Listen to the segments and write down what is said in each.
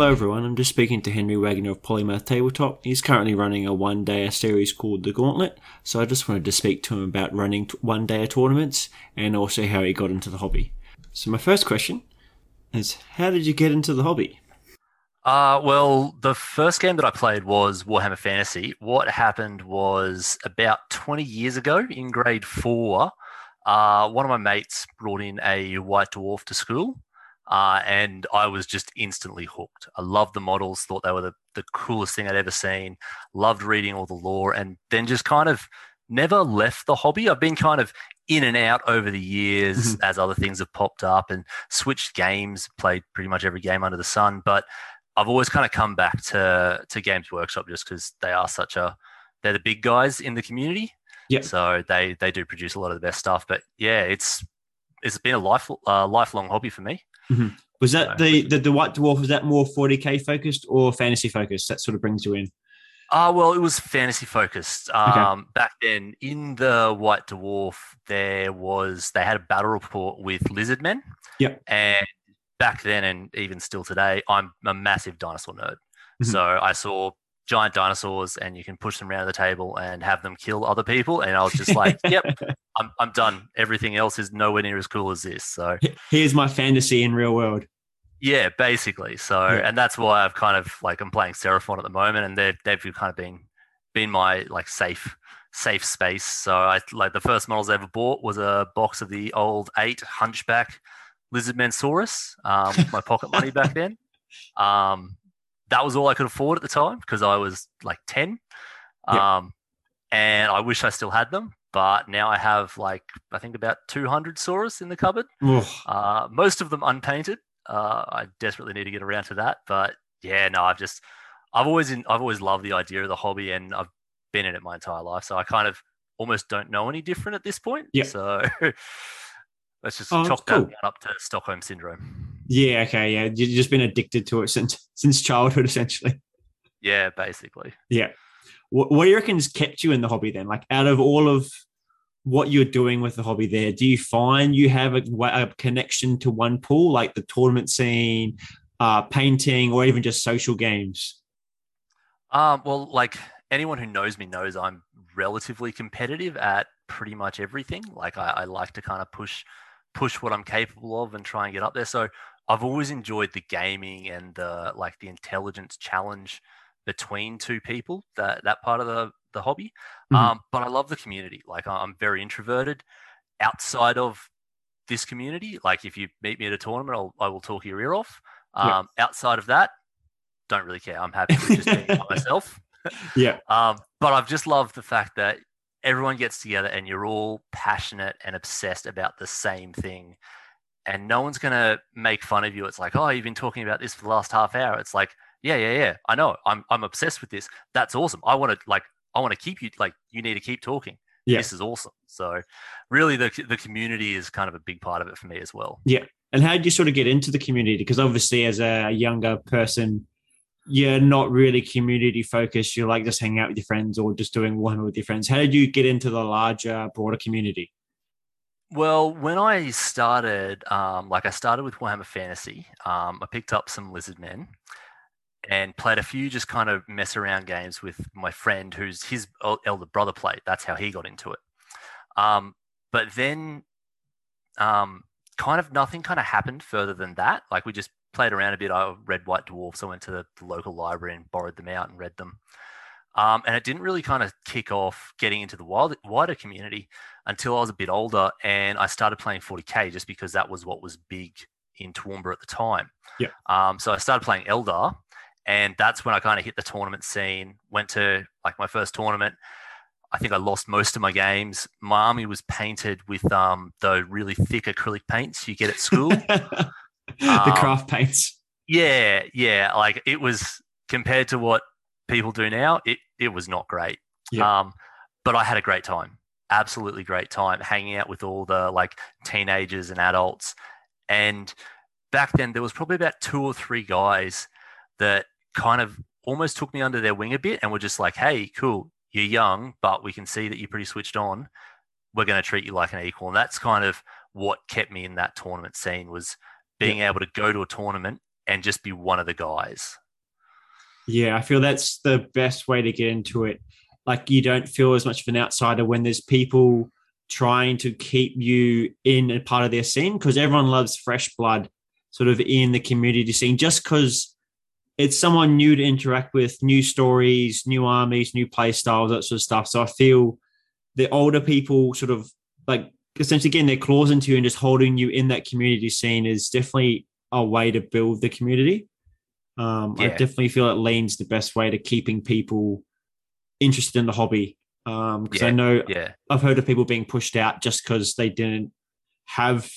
Hello everyone, I'm just speaking to Henry Wagner of Polymath Tabletop. He's currently running a one day series called The Gauntlet, so I just wanted to speak to him about running one day tournaments and also how he got into the hobby. So, my first question is How did you get into the hobby? Uh, well, the first game that I played was Warhammer Fantasy. What happened was about 20 years ago in grade four, uh, one of my mates brought in a white dwarf to school. Uh, and I was just instantly hooked. I loved the models, thought they were the, the coolest thing I'd ever seen, loved reading all the lore, and then just kind of never left the hobby. I've been kind of in and out over the years mm-hmm. as other things have popped up and switched games, played pretty much every game under the sun. But I've always kind of come back to to Games Workshop just because they are such a they're the big guys in the community. Yeah. So they they do produce a lot of the best stuff. But yeah, it's it's been a life uh, lifelong hobby for me. Mm-hmm. Was that so, the, the the White Dwarf? Was that more 40k focused or fantasy focused? That sort of brings you in. Ah, uh, well, it was fantasy focused. Um, okay. Back then, in the White Dwarf, there was they had a battle report with lizard men. Yeah. And back then, and even still today, I'm a massive dinosaur nerd. Mm-hmm. So I saw giant dinosaurs, and you can push them around the table and have them kill other people. And I was just like, "Yep, I'm I'm done. Everything else is nowhere near as cool as this." So here's my fantasy in real world. Yeah, basically. So, yeah. and that's why I've kind of like I'm playing Seraphon at the moment, and they've they've kind of been been my like safe safe space. So I like the first models I ever bought was a box of the old eight Hunchback Lizard mensaurus, um, my pocket money back then. Um, that was all I could afford at the time because I was like ten, yeah. um, and I wish I still had them. But now I have like I think about 200 Saurus in the cupboard. Uh, most of them unpainted. Uh, I desperately need to get around to that. But yeah, no, I've just I've always in, I've always loved the idea of the hobby, and I've been in it my entire life. So I kind of almost don't know any different at this point. Yeah. So let's just oh, chalk cool. that up to Stockholm syndrome. Yeah. Okay. Yeah. You've just been addicted to it since since childhood, essentially. Yeah. Basically. Yeah. What, what do you reckon has kept you in the hobby then? Like out of all of what you're doing with the hobby there. Do you find you have a, a connection to one pool, like the tournament scene, uh, painting, or even just social games? Um, well, like anyone who knows me knows I'm relatively competitive at pretty much everything. Like I, I like to kind of push push what I'm capable of and try and get up there. So I've always enjoyed the gaming and the like the intelligence challenge between two people. That that part of the the hobby. Mm-hmm. Um, but I love the community. Like I'm very introverted outside of this community. Like if you meet me at a tournament, I'll, I will talk your ear off. Um, yeah. Outside of that, don't really care. I'm happy with just being by myself. yeah. Um, but I've just loved the fact that everyone gets together and you're all passionate and obsessed about the same thing. And no one's going to make fun of you. It's like, oh, you've been talking about this for the last half hour. It's like, yeah, yeah, yeah. I know. I'm I'm obsessed with this. That's awesome. I want to like I want to keep you like you need to keep talking. Yeah. This is awesome. So really the the community is kind of a big part of it for me as well. Yeah. And how did you sort of get into the community? Because obviously as a younger person, you're not really community focused. You're like just hanging out with your friends or just doing one with your friends. How did you get into the larger, broader community? Well, when I started, um, like I started with Warhammer Fantasy, um, I picked up some Lizard Men, and played a few just kind of mess around games with my friend who's his elder brother played. That's how he got into it. Um, but then, um, kind of nothing kind of happened further than that. Like we just played around a bit. I read White Dwarfs. I went to the local library and borrowed them out and read them. Um, and it didn't really kind of kick off getting into the wild, wider community until I was a bit older and I started playing 40k just because that was what was big in Toowoomba at the time. Yeah. Um, so I started playing Eldar and that's when I kind of hit the tournament scene. Went to like my first tournament. I think I lost most of my games. My army was painted with um, the really thick acrylic paints you get at school. the um, craft paints. Yeah, yeah. Like it was compared to what people do now, it, it was not great. Yeah. Um, but I had a great time. Absolutely great time hanging out with all the like teenagers and adults. And back then there was probably about two or three guys that kind of almost took me under their wing a bit and were just like, hey, cool, you're young, but we can see that you're pretty switched on. We're going to treat you like an equal. And that's kind of what kept me in that tournament scene was being yeah. able to go to a tournament and just be one of the guys. Yeah, I feel that's the best way to get into it. Like you don't feel as much of an outsider when there's people trying to keep you in a part of their scene because everyone loves fresh blood sort of in the community scene just because it's someone new to interact with, new stories, new armies, new play styles, that sort of stuff. So I feel the older people sort of like essentially getting their claws into you and just holding you in that community scene is definitely a way to build the community. Um, yeah. I definitely feel it leans the best way to keeping people interested in the hobby. Because um, yeah. I know yeah. I've heard of people being pushed out just because they didn't have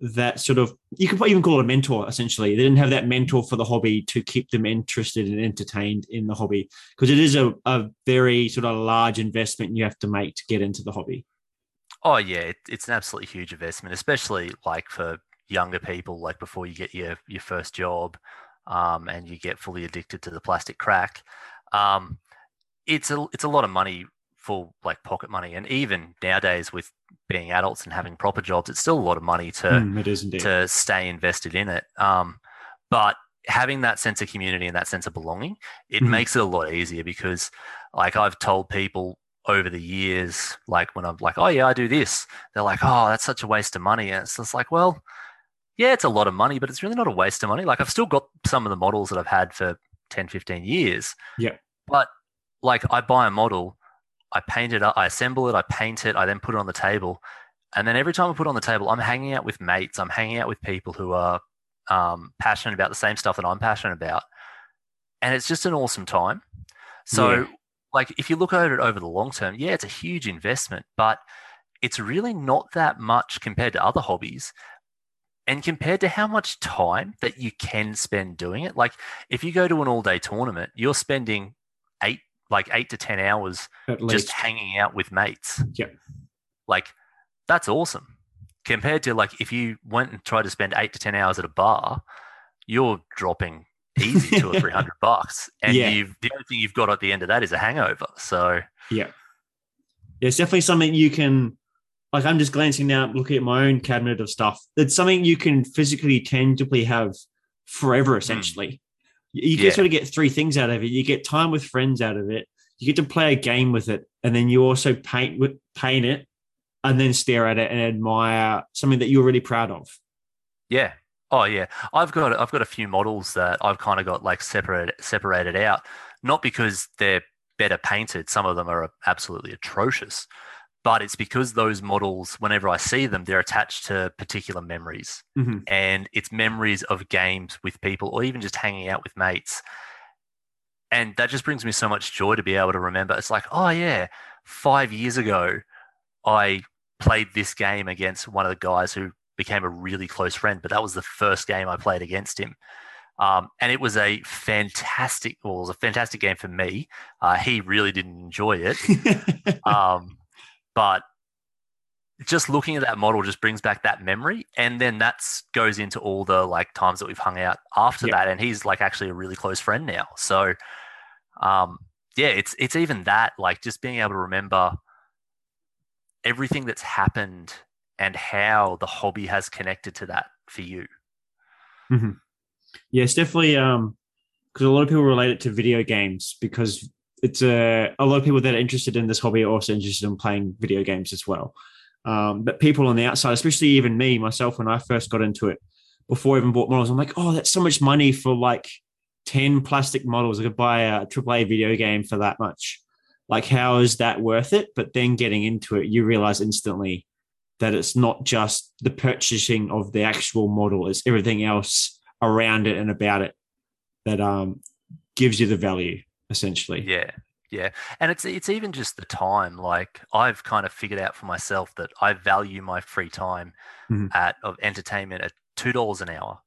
that sort of you could even call it a mentor essentially they didn't have that mentor for the hobby to keep them interested and entertained in the hobby because it is a, a very sort of large investment you have to make to get into the hobby oh yeah it, it's an absolutely huge investment especially like for younger people like before you get your your first job um, and you get fully addicted to the plastic crack um, it's a it's a lot of money for like pocket money and even nowadays with being adults and having proper jobs, it's still a lot of money to mm, to stay invested in it. Um, but having that sense of community and that sense of belonging, it mm. makes it a lot easier because, like, I've told people over the years, like when I'm like, oh yeah, I do this, they're like, oh, that's such a waste of money, and it's just like, well, yeah, it's a lot of money, but it's really not a waste of money. Like, I've still got some of the models that I've had for 10, 15 years. Yeah. But like, I buy a model I paint it up, I assemble it, I paint it, I then put it on the table. And then every time I put it on the table, I'm hanging out with mates, I'm hanging out with people who are um, passionate about the same stuff that I'm passionate about. And it's just an awesome time. So, yeah. like, if you look at it over the long term, yeah, it's a huge investment, but it's really not that much compared to other hobbies. And compared to how much time that you can spend doing it, like if you go to an all day tournament, you're spending eight like eight to 10 hours just hanging out with mates. Yeah. Like, that's awesome. Compared to like if you went and tried to spend eight to 10 hours at a bar, you're dropping easy two or 300 bucks. And yeah. you've, the only thing you've got at the end of that is a hangover. So, yeah. Yeah, it's definitely something you can, like, I'm just glancing now, looking at my own cabinet of stuff. It's something you can physically, tangibly have forever, hmm. essentially. Mm. You yeah. sort of get three things out of it. You get time with friends out of it. You get to play a game with it, and then you also paint with paint it, and then stare at it and admire something that you're really proud of. Yeah. Oh yeah. I've got I've got a few models that I've kind of got like separated separated out, not because they're better painted. Some of them are absolutely atrocious, but it's because those models, whenever I see them, they're attached to particular memories. Mm-hmm. And it's memories of games with people or even just hanging out with mates. And that just brings me so much joy to be able to remember. It's like, oh, yeah, five years ago, I played this game against one of the guys who became a really close friend, but that was the first game I played against him. Um, and it was a fantastic, well, it was a fantastic game for me. Uh, he really didn't enjoy it. um, but just looking at that model just brings back that memory and then that goes into all the like times that we've hung out after that and he's like actually a really close friend now. So um yeah it's it's even that like just being able to remember everything that's happened and how the hobby has connected to that for you. Mm-hmm. yeah it's definitely um because a lot of people relate it to video games because it's a, a lot of people that are interested in this hobby are also interested in playing video games as well. Um, but people on the outside, especially even me myself, when I first got into it, before I even bought models, I'm like, oh, that's so much money for like 10 plastic models. I could buy a AAA video game for that much. Like, how is that worth it? But then getting into it, you realize instantly that it's not just the purchasing of the actual model, it's everything else around it and about it that um, gives you the value essentially. Yeah. Yeah. And it's it's even just the time. Like I've kind of figured out for myself that I value my free time mm-hmm. at of entertainment at two dollars an hour.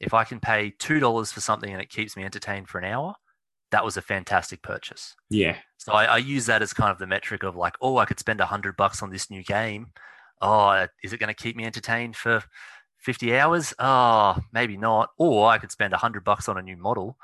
If I can pay two dollars for something and it keeps me entertained for an hour, that was a fantastic purchase. Yeah. So I, I use that as kind of the metric of like, oh, I could spend a hundred bucks on this new game. Oh, is it going to keep me entertained for 50 hours? Oh, maybe not. Or I could spend a hundred bucks on a new model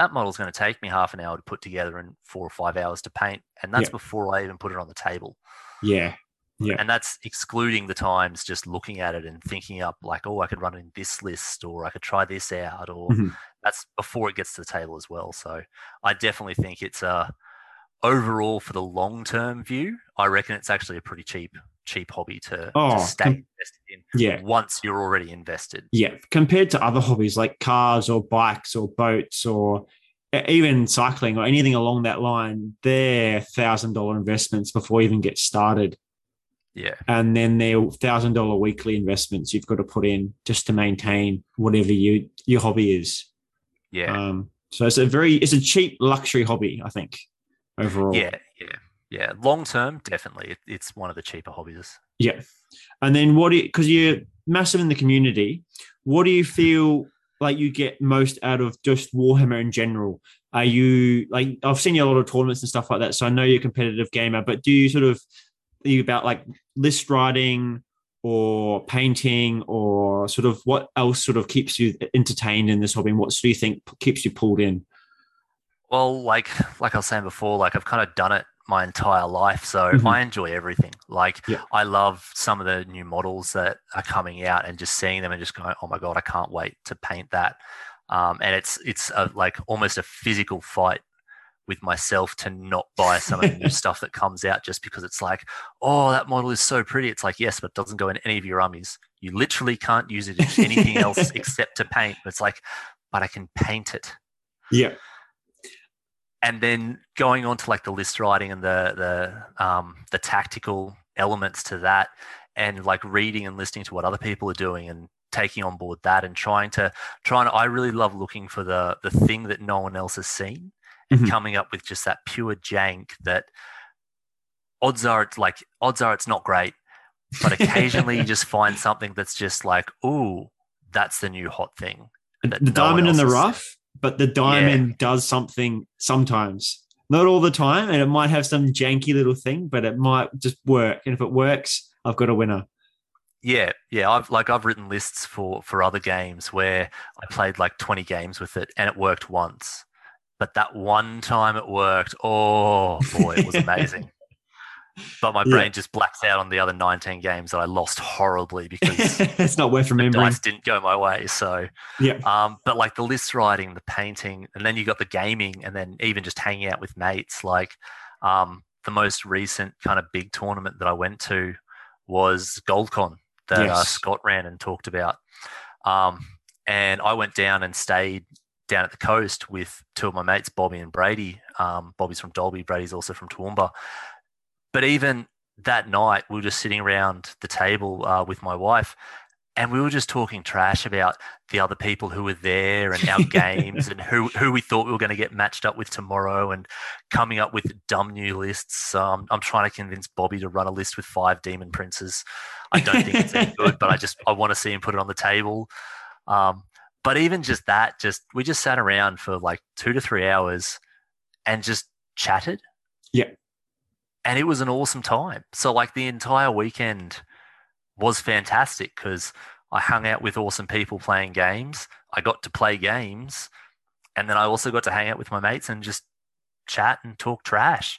that model is going to take me half an hour to put together and four or five hours to paint. And that's yeah. before I even put it on the table. Yeah. Yeah. And that's excluding the times just looking at it and thinking up like, oh, I could run in this list or I could try this out or Mhm. that's before it gets to the table as well. So I definitely think it's a overall for the long term view, I reckon it's actually a pretty cheap cheap hobby to, Oh, to stay com- invested in Yeah. once you're already invested. Yeah. Compared to other hobbies like cars or bikes or boats or even cycling or anything along that line, they're thousand dollar investments before you even get started. Yeah. And then they're thousand dollar weekly investments you've got to put in just to maintain whatever you your hobby is. Yeah. Um, so it's a very it's a cheap luxury hobby, I think, overall. yeah. Yeah. Yeah. Long term, definitely. It, it's one of the cheaper hobbies. Yeah. And then what do you, because you're massive in the community, what do you feel like you get most out of just Warhammer in general? Are you like, I've seen you a lot of tournaments and stuff like that. So I know you're a competitive gamer, but do you sort of, are you about like list writing or painting or sort of what else sort of keeps you entertained in this hobby? And what do you think keeps you pulled in? Well, like like I was saying before, like I've kind of done it my entire life, so Mhm. I enjoy everything. Like Yeah. I love some of the new models that are coming out, and just seeing them and just going, "Oh my god, I can't wait to paint that." Um, and it's it's a, like almost a physical fight with myself to not buy some of the new stuff that comes out just because it's like, "Oh, that model is so pretty." It's like, yes, but it doesn't go in any of your armies. You literally can't use it in anything else except to paint. It's like, but I can paint it Yeah. And then going on to like the list writing and the the um, the tactical elements to that, and like reading and listening to what other people are doing and taking on board that and trying to trying to, I really love looking for the the thing that no one else has seen and Mhm. coming up with just that pure jank that odds are it's like odds are it's not great, but occasionally you just find something that's just like, ooh, that's the new hot thing. the no diamond in the rough seen. But the diamond does something sometimes. Not all the time, and it might have some janky little thing, but it might just work. And if it works, I've got a winner. Yeah, yeah. I've like I've written lists for for other games where I played like 20 games with it and it worked once. But that one time it worked, oh boy, it was amazing. But my Yeah. brain just blacks out on the other 19 games that I lost horribly because it's not worth the remembering. dice didn't go my way. So Yeah, um, but like the list writing, the painting, and then you got the gaming, and then even just hanging out with mates. Like um, the most recent kind of big tournament that I went to was GoldCon that uh, Scott ran and talked about. Um, and I went down and stayed down at the coast with two of my mates, Bobby and Brady. Um, Bobby's from Dalby, Brady's also from Toowoomba. But even that night, we were just sitting around the table uh, with my wife, and we were just talking trash about the other people who were there and our games and who who we thought we were going to get matched up with tomorrow and coming up with dumb new lists. Um, I'm trying to convince Bobby to run a list with five daemon princes. I don't think it's any good, but I just I want to see him put it on the table. Um, but even just that, just we just sat around for like two to three hours and just chatted. Yeah. And it was an awesome time. So like the entire weekend was fantastic because I hung out with awesome people playing games. I got to play games, and then I also got to hang out with my mates and just chat and talk trash.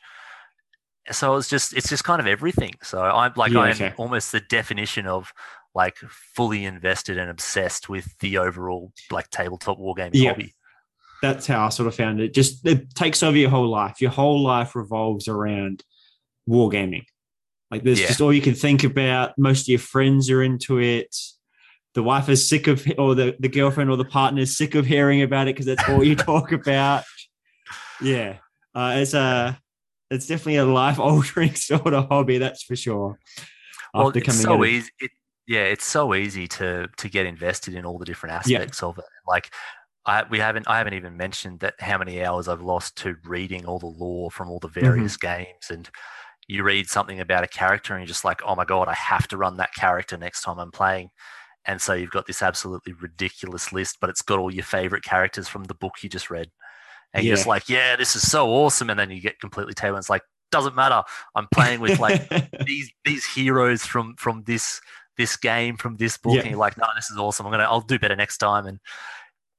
So it's just it's just kind of everything. So I'm like Yeah, I'm okay. almost the definition of like fully invested and obsessed with the overall like tabletop wargaming Yeah. hobby. that's how I sort of found it. Just it takes over your whole life. Your whole life revolves around wargaming. Like there's Yeah. just all you can think about. Most of your friends are into it. The wife is sick of, or the, the girlfriend or the partner is sick of hearing about it because that's all you talk about. Yeah, uh, it's a, it's definitely a life altering sort of hobby. That's for sure. Well, After it's coming so easy. It, yeah, it's so easy to to get invested in all the different Yeah. aspects of it. Like, I we haven't I haven't even mentioned that how many hours I've lost to reading all the lore from all the Mm-hmm. various games, and you read something about a character and you're just like, oh my god, I have to run that character next time I'm playing. And so you've got this absolutely ridiculous list, but it's got all your favorite characters from the book you just read. And you're just like, yeah, this is so awesome. And then you get completely taken. It's like, doesn't matter. I'm playing with like these these heroes from from this this game from this book Yeah. and you're like no this is awesome i'm gonna i'll do better next time and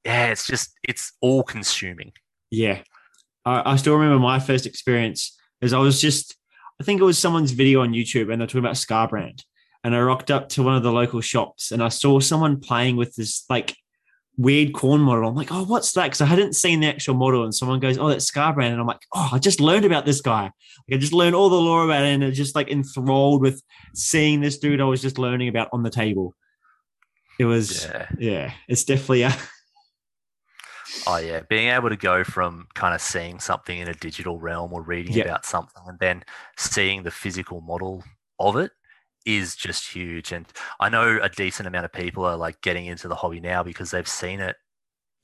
yeah it's just it's all consuming Yeah. I, I still remember my first experience is I was just, I think it was someone's video on YouTube, and they're talking about Skarbrand. And I rocked up to one of the local shops, and I saw someone playing with this like weird corn model. I'm like, oh, what's that? Because I hadn't seen the actual model. And someone goes, oh, that's Skarbrand. And I'm like, oh, I just learned about this guy. Like, I just learned all the lore about it, and I just like enthralled with seeing this dude I was just learning about on the table. It was, yeah, yeah it's definitely uh, a. Oh yeah, being able to go from kind of seeing something in a digital realm or reading yep. about something and then seeing the physical model of it is just huge. And I know a decent amount of people are like getting into the hobby now because they've seen it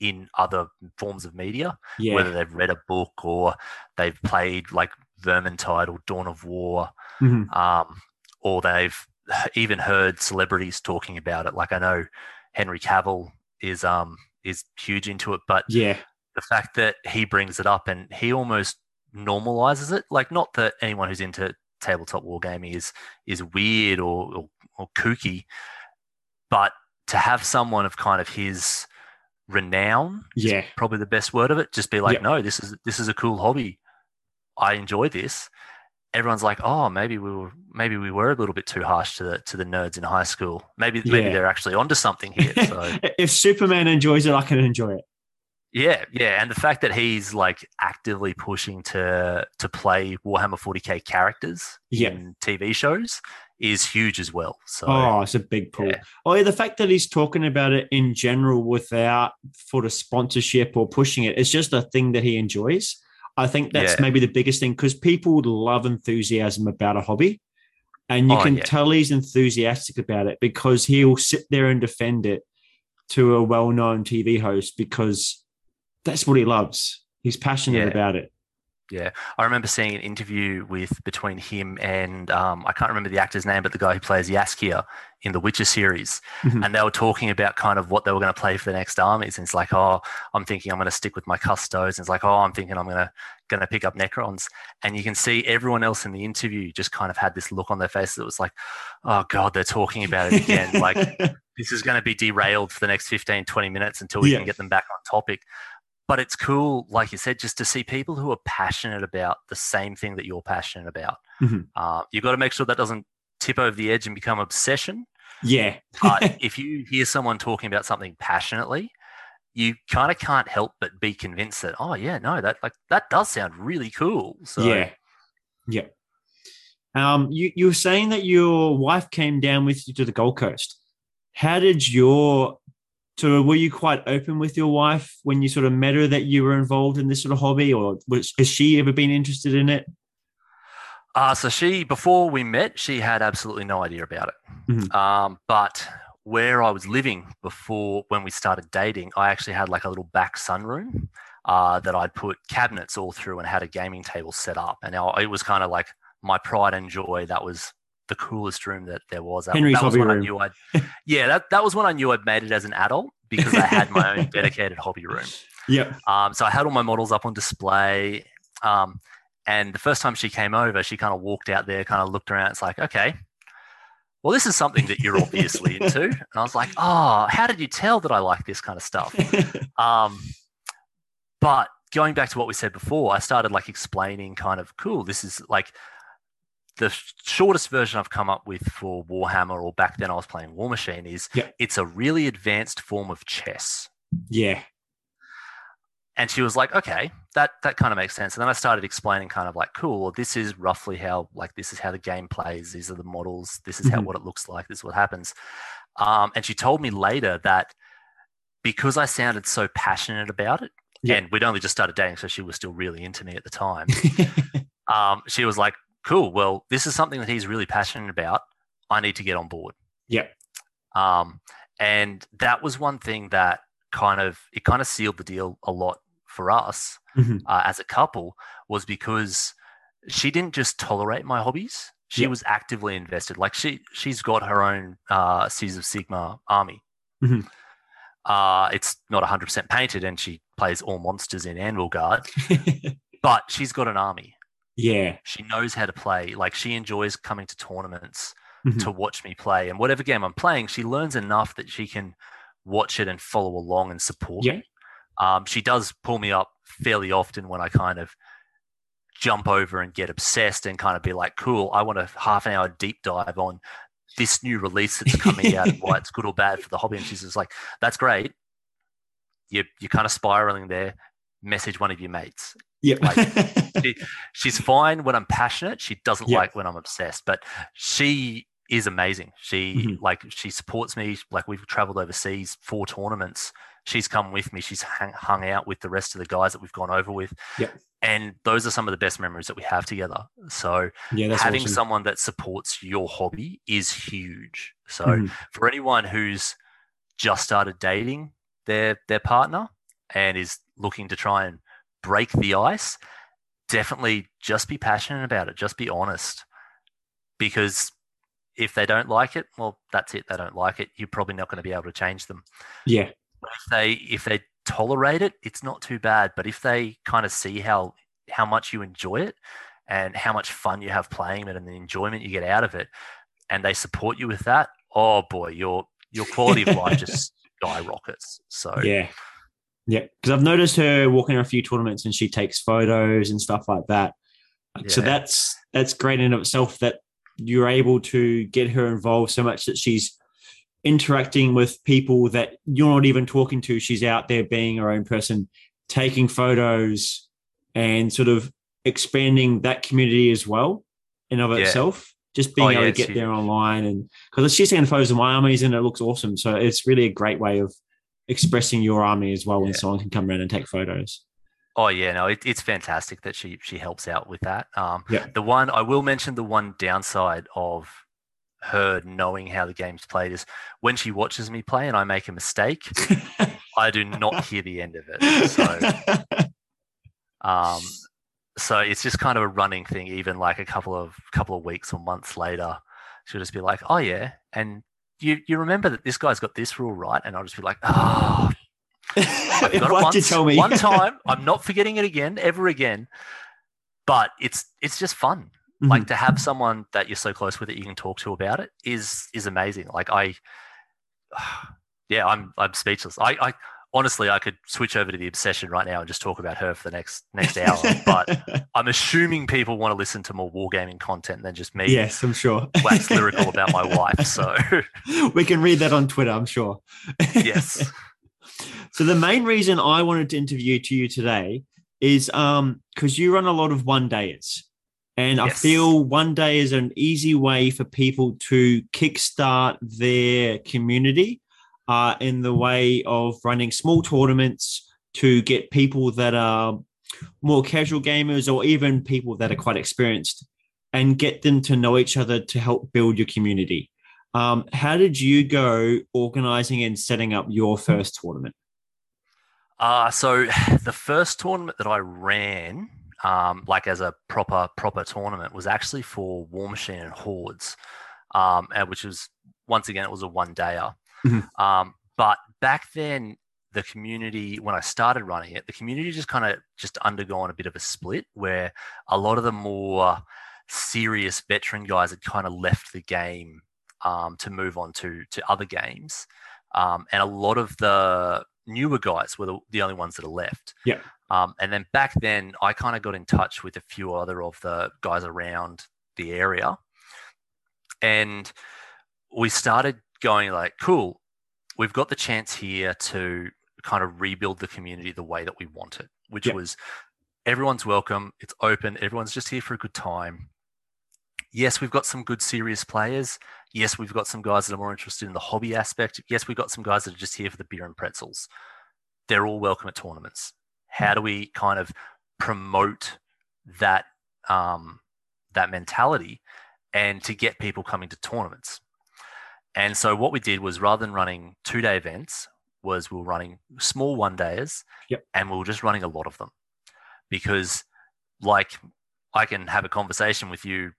in other forms of media, yeah. whether they've read a book or they've played like Vermintide or Dawn of War, mm-hmm. um, or they've even heard celebrities talking about it. Like I know Henry Cavill is um is huge into it, but yeah, the fact that he brings it up and he almost normalizes it. Like not that anyone who's into tabletop wargaming is is weird or, or, or kooky, but to have someone of kind of his renown, yeah, probably the best word of it. Just be like, yep. no, this is this is a cool hobby. I enjoy this. Everyone's like, oh, maybe we were maybe we were a little bit too harsh to the to the nerds in high school. Maybe yeah. maybe they're actually onto something here. So if Superman enjoys it, I can enjoy it. Yeah, yeah, and the fact that he's like actively pushing to to play Warhammer 40k characters yeah. in TV shows is huge as well. So oh, it's a big pull. Yeah. Oh, yeah, the fact that he's talking about it in general without for the sponsorship or pushing it, it's just a thing that he enjoys. I think that's yeah. maybe the biggest thing because people love enthusiasm about a hobby, and you oh, can yeah. tell he's enthusiastic about it because he'll sit there and defend it to a well-known TV host because that's what he loves. He's passionate yeah. about it. Yeah, I remember seeing an interview with between him and um, I can't remember the actor's name, but the guy who plays Jaskier in the Witcher series, mm-hmm. and they were talking about kind of what they were going to play for the next armies. And it's like, oh, I'm thinking I'm going to stick with my custos. And it's like, oh, I'm thinking I'm going to going to pick up Necrons. And you can see everyone else in the interview just kind of had this look on their face that was like, oh god, they're talking about it again. like this is going to be derailed for the next 15, 20 minutes until we yeah. can get them back on topic but it's cool, like you said, just to see people who are passionate about the same thing that you're passionate about. Mm-hmm. Uh, you've got to make sure that doesn't tip over the edge and become obsession. Yeah. but if you hear someone talking about something passionately, you kind of can't help but be convinced that, oh yeah, no, that like that does sound really cool. So yeah, yeah. Um, you you were saying that your wife came down with you to the Gold Coast. How did your so were you quite open with your wife when you sort of met her that you were involved in this sort of hobby, or was, has she ever been interested in it? Uh, so she, before we met, she had absolutely no idea about it. Mm-hmm. Um, but where I was living before when we started dating, I actually had like a little back sunroom uh, that I'd put cabinets all through and had a gaming table set up. And it was kind of like my pride and joy. That was the coolest room that there was. That, Henry's that was when room. I knew I'd, yeah, that, that was when I knew I'd made it as an adult because I had my own dedicated hobby room. Yeah. Um, so I had all my models up on display. Um, and the first time she came over, she kind of walked out there, kind of looked around. It's like, okay, well, this is something that you're obviously into. And I was like, oh, how did you tell that I like this kind of stuff? Um, but going back to what we said before, I started like explaining kind of cool. This is like the shortest version I've come up with for Warhammer, or back then I was playing Warmachine, is it's a really advanced form of chess. Yeah. And she was like, okay, that that kind of makes sense. And then I started explaining kind of like, cool, this is roughly how like this is how the game plays. These are the models. This is mm-hmm. how what it looks like. This is what happens. Um, and she told me later that because I sounded so passionate about it, and we'd only just started dating, so she was still really into me at the time. um, she was like, cool. Well, this is something that he's really passionate about. I need to get on board. Yeah. Um, and that was one thing that kind of it kind of sealed the deal a lot for us mm-hmm. uh, as a couple was because she didn't just tolerate my hobbies she yep. was actively invested like she she's got her own uh Cities of Sigmar army mm-hmm. uh it's not 100% painted and she plays all monsters in Anvilgard, but she's got an army yeah. She knows how to play. Like she enjoys coming to tournaments mm-hmm. to watch me play. And whatever game I'm playing, she learns enough that she can watch it and follow along and support yeah. me. Um, she does pull me up fairly often when I kind of jump over and get obsessed and kind of be like, cool, I want a half an hour deep dive on this new release that's coming out and why it's good or bad for the hobby. And she's just like, that's great. You, you're kind of spiraling there. Message one of your mates. Yeah. Like, she, she's fine when I'm passionate. She doesn't Yep. like when I'm obsessed, but she is amazing. She Mhm. like she supports me. Like we've traveled overseas four tournaments. She's come with me. She's hung, hung out with the rest of the guys that we've gone over with. Yep. And those are some of the best memories that we have together. So yeah, having awesome. someone that supports your hobby is huge. So Mhm. for anyone who's just started dating their their partner and is looking to try and break the ice, definitely just be passionate about it. Just be honest. Because if they don't like it, well, that's it. They don't like it. You're probably not going to be able to change them. Yeah. But if they if they tolerate it, it's not too bad. But if they kind of see how how much you enjoy it and how much fun you have playing it and the enjoyment you get out of it, and they support you with that, oh boy, your your quality of life just skyrockets. So Yeah. Yeah. Because I've noticed her walking in a few tournaments and she takes photos and stuff like that. So that's that's great in of itself that you're able to get her involved so much that she's interacting with people that you're not even talking to. She's out there being her own person, taking photos and sort of expanding that community as well in of Yeah. itself. Just being Oh, able yeah, to get there online and because she's taking photos of my armies and it looks awesome. So it's really a great way of expressing your army as well when Yeah. someone can come around and take photos. Oh yeah, no, it, it's fantastic that she she helps out with that. Um, Yeah. The one I will mention the one downside of her knowing how the game's played is when she watches me play and I make a mistake, I do not hear the end of it. So um, so it's just kind of a running thing. Even like a couple of couple of weeks or months later, she'll just be like, "Oh yeah," and you you remember that this guy's got this rule right, and I'll just be like, "Oh, I've got it once, you tell me? one time. I'm not forgetting it again, ever again. But it's it's just fun. Mhm. Like to have someone that you're so close with that you can talk to about it is is amazing. Like I, yeah, I'm I'm speechless. I, I honestly I could switch over to the obsession right now and just talk about her for the next next hour. But I'm assuming people want to listen to more wargaming content than just me yes, I'm sure. wax lyrical about my wife. So we can read that on Twitter, I'm sure. yes, So the main reason I wanted to interview to you today is um because you run a lot of one days. And I feel one day is an easy way for people to kickstart their community uh, in the way of running small tournaments to get people that are more casual gamers or even people that are quite experienced and get them to know each other to help build your community. Um, how did you go organizing and setting up your first tournament? Uh, so the first tournament that I ran, um, like as a proper proper tournament, was actually for Warmachine and Hordes, um, and which was once again it was a one dayer. Mhm. Um, but back then, the community when I started running it, the community just kind of just undergone a bit of a split where a lot of the more serious veteran guys had kind of left the game um, to move on to to other games, um, and a lot of the newer guys were the, the only ones that are left. Yeah. Um, and then back then, I kind of got in touch with a few other of the guys around the area, and we started going like, "Cool, we've got the chance here to kind of rebuild the community the way that we want it, which Yeah. was everyone's welcome, it's open, everyone's just here for a good time." Yes, we've got some good serious players. Yes, we've got some guys that are more interested in the hobby aspect. Yes, we've got some guys that are just here for the beer and pretzels. They're all welcome at tournaments. How do we kind of promote that um, that mentality and to get people coming to tournaments? And so what we did was rather than running two day events, was we were running small one days, Yep. and we were just running a lot of them because, like, I can have a conversation with you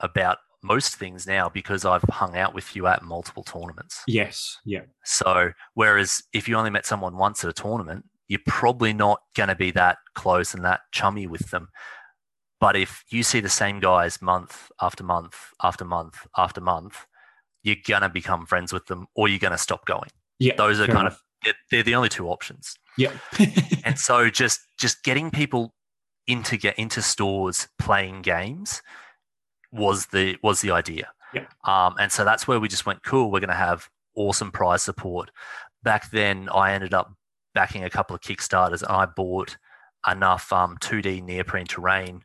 about most things now because I've hung out with you at multiple tournaments. Yes. Yeah. So, whereas if you only met someone once at a tournament, you're probably not going to be that close and that chummy with them. But if you see the same guys month after month after month after month, you're going to become friends with them or you're going to stop going. Yeah. Those are kind enough. of, they're, the only two options. Yeah. And so just just getting people into get into stores playing games was the was the idea. Yeah. Um, and so that's where we just went, cool, we're going to have awesome prize support. Back then, I ended up backing a couple of Kickstarters and I bought enough um, 2D neoprene terrain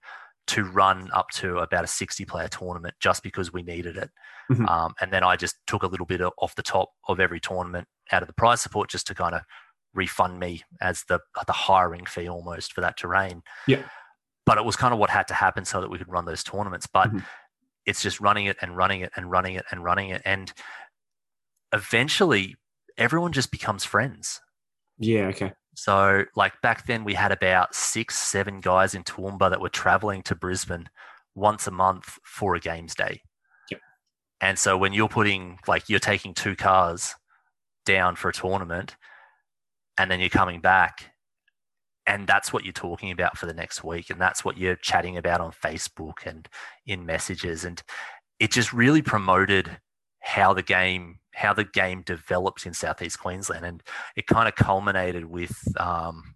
to run up to about a 60 player tournament just because we needed it. Mhm. Um, and then I just took a little bit of, off the top of every tournament out of the prize support just to kind of refund me as the the hiring fee almost for that terrain. Yeah. But it was kind of what had to happen so that we could run those tournaments. But Mhm. it's just running it and running it and running it and running it. And eventually everyone just becomes friends. Yeah. Okay. So, like back then, we had about six, seven guys in Toowoomba that were traveling to Brisbane once a month for a games day. Yep. And so, when you're putting, like, you're taking two cars down for a tournament and then you're coming back, and that's what you're talking about for the next week. And that's what you're chatting about on Facebook and in messages. And it just really promoted how the game how the game developed in southeast Queensland, and it kind of culminated with um,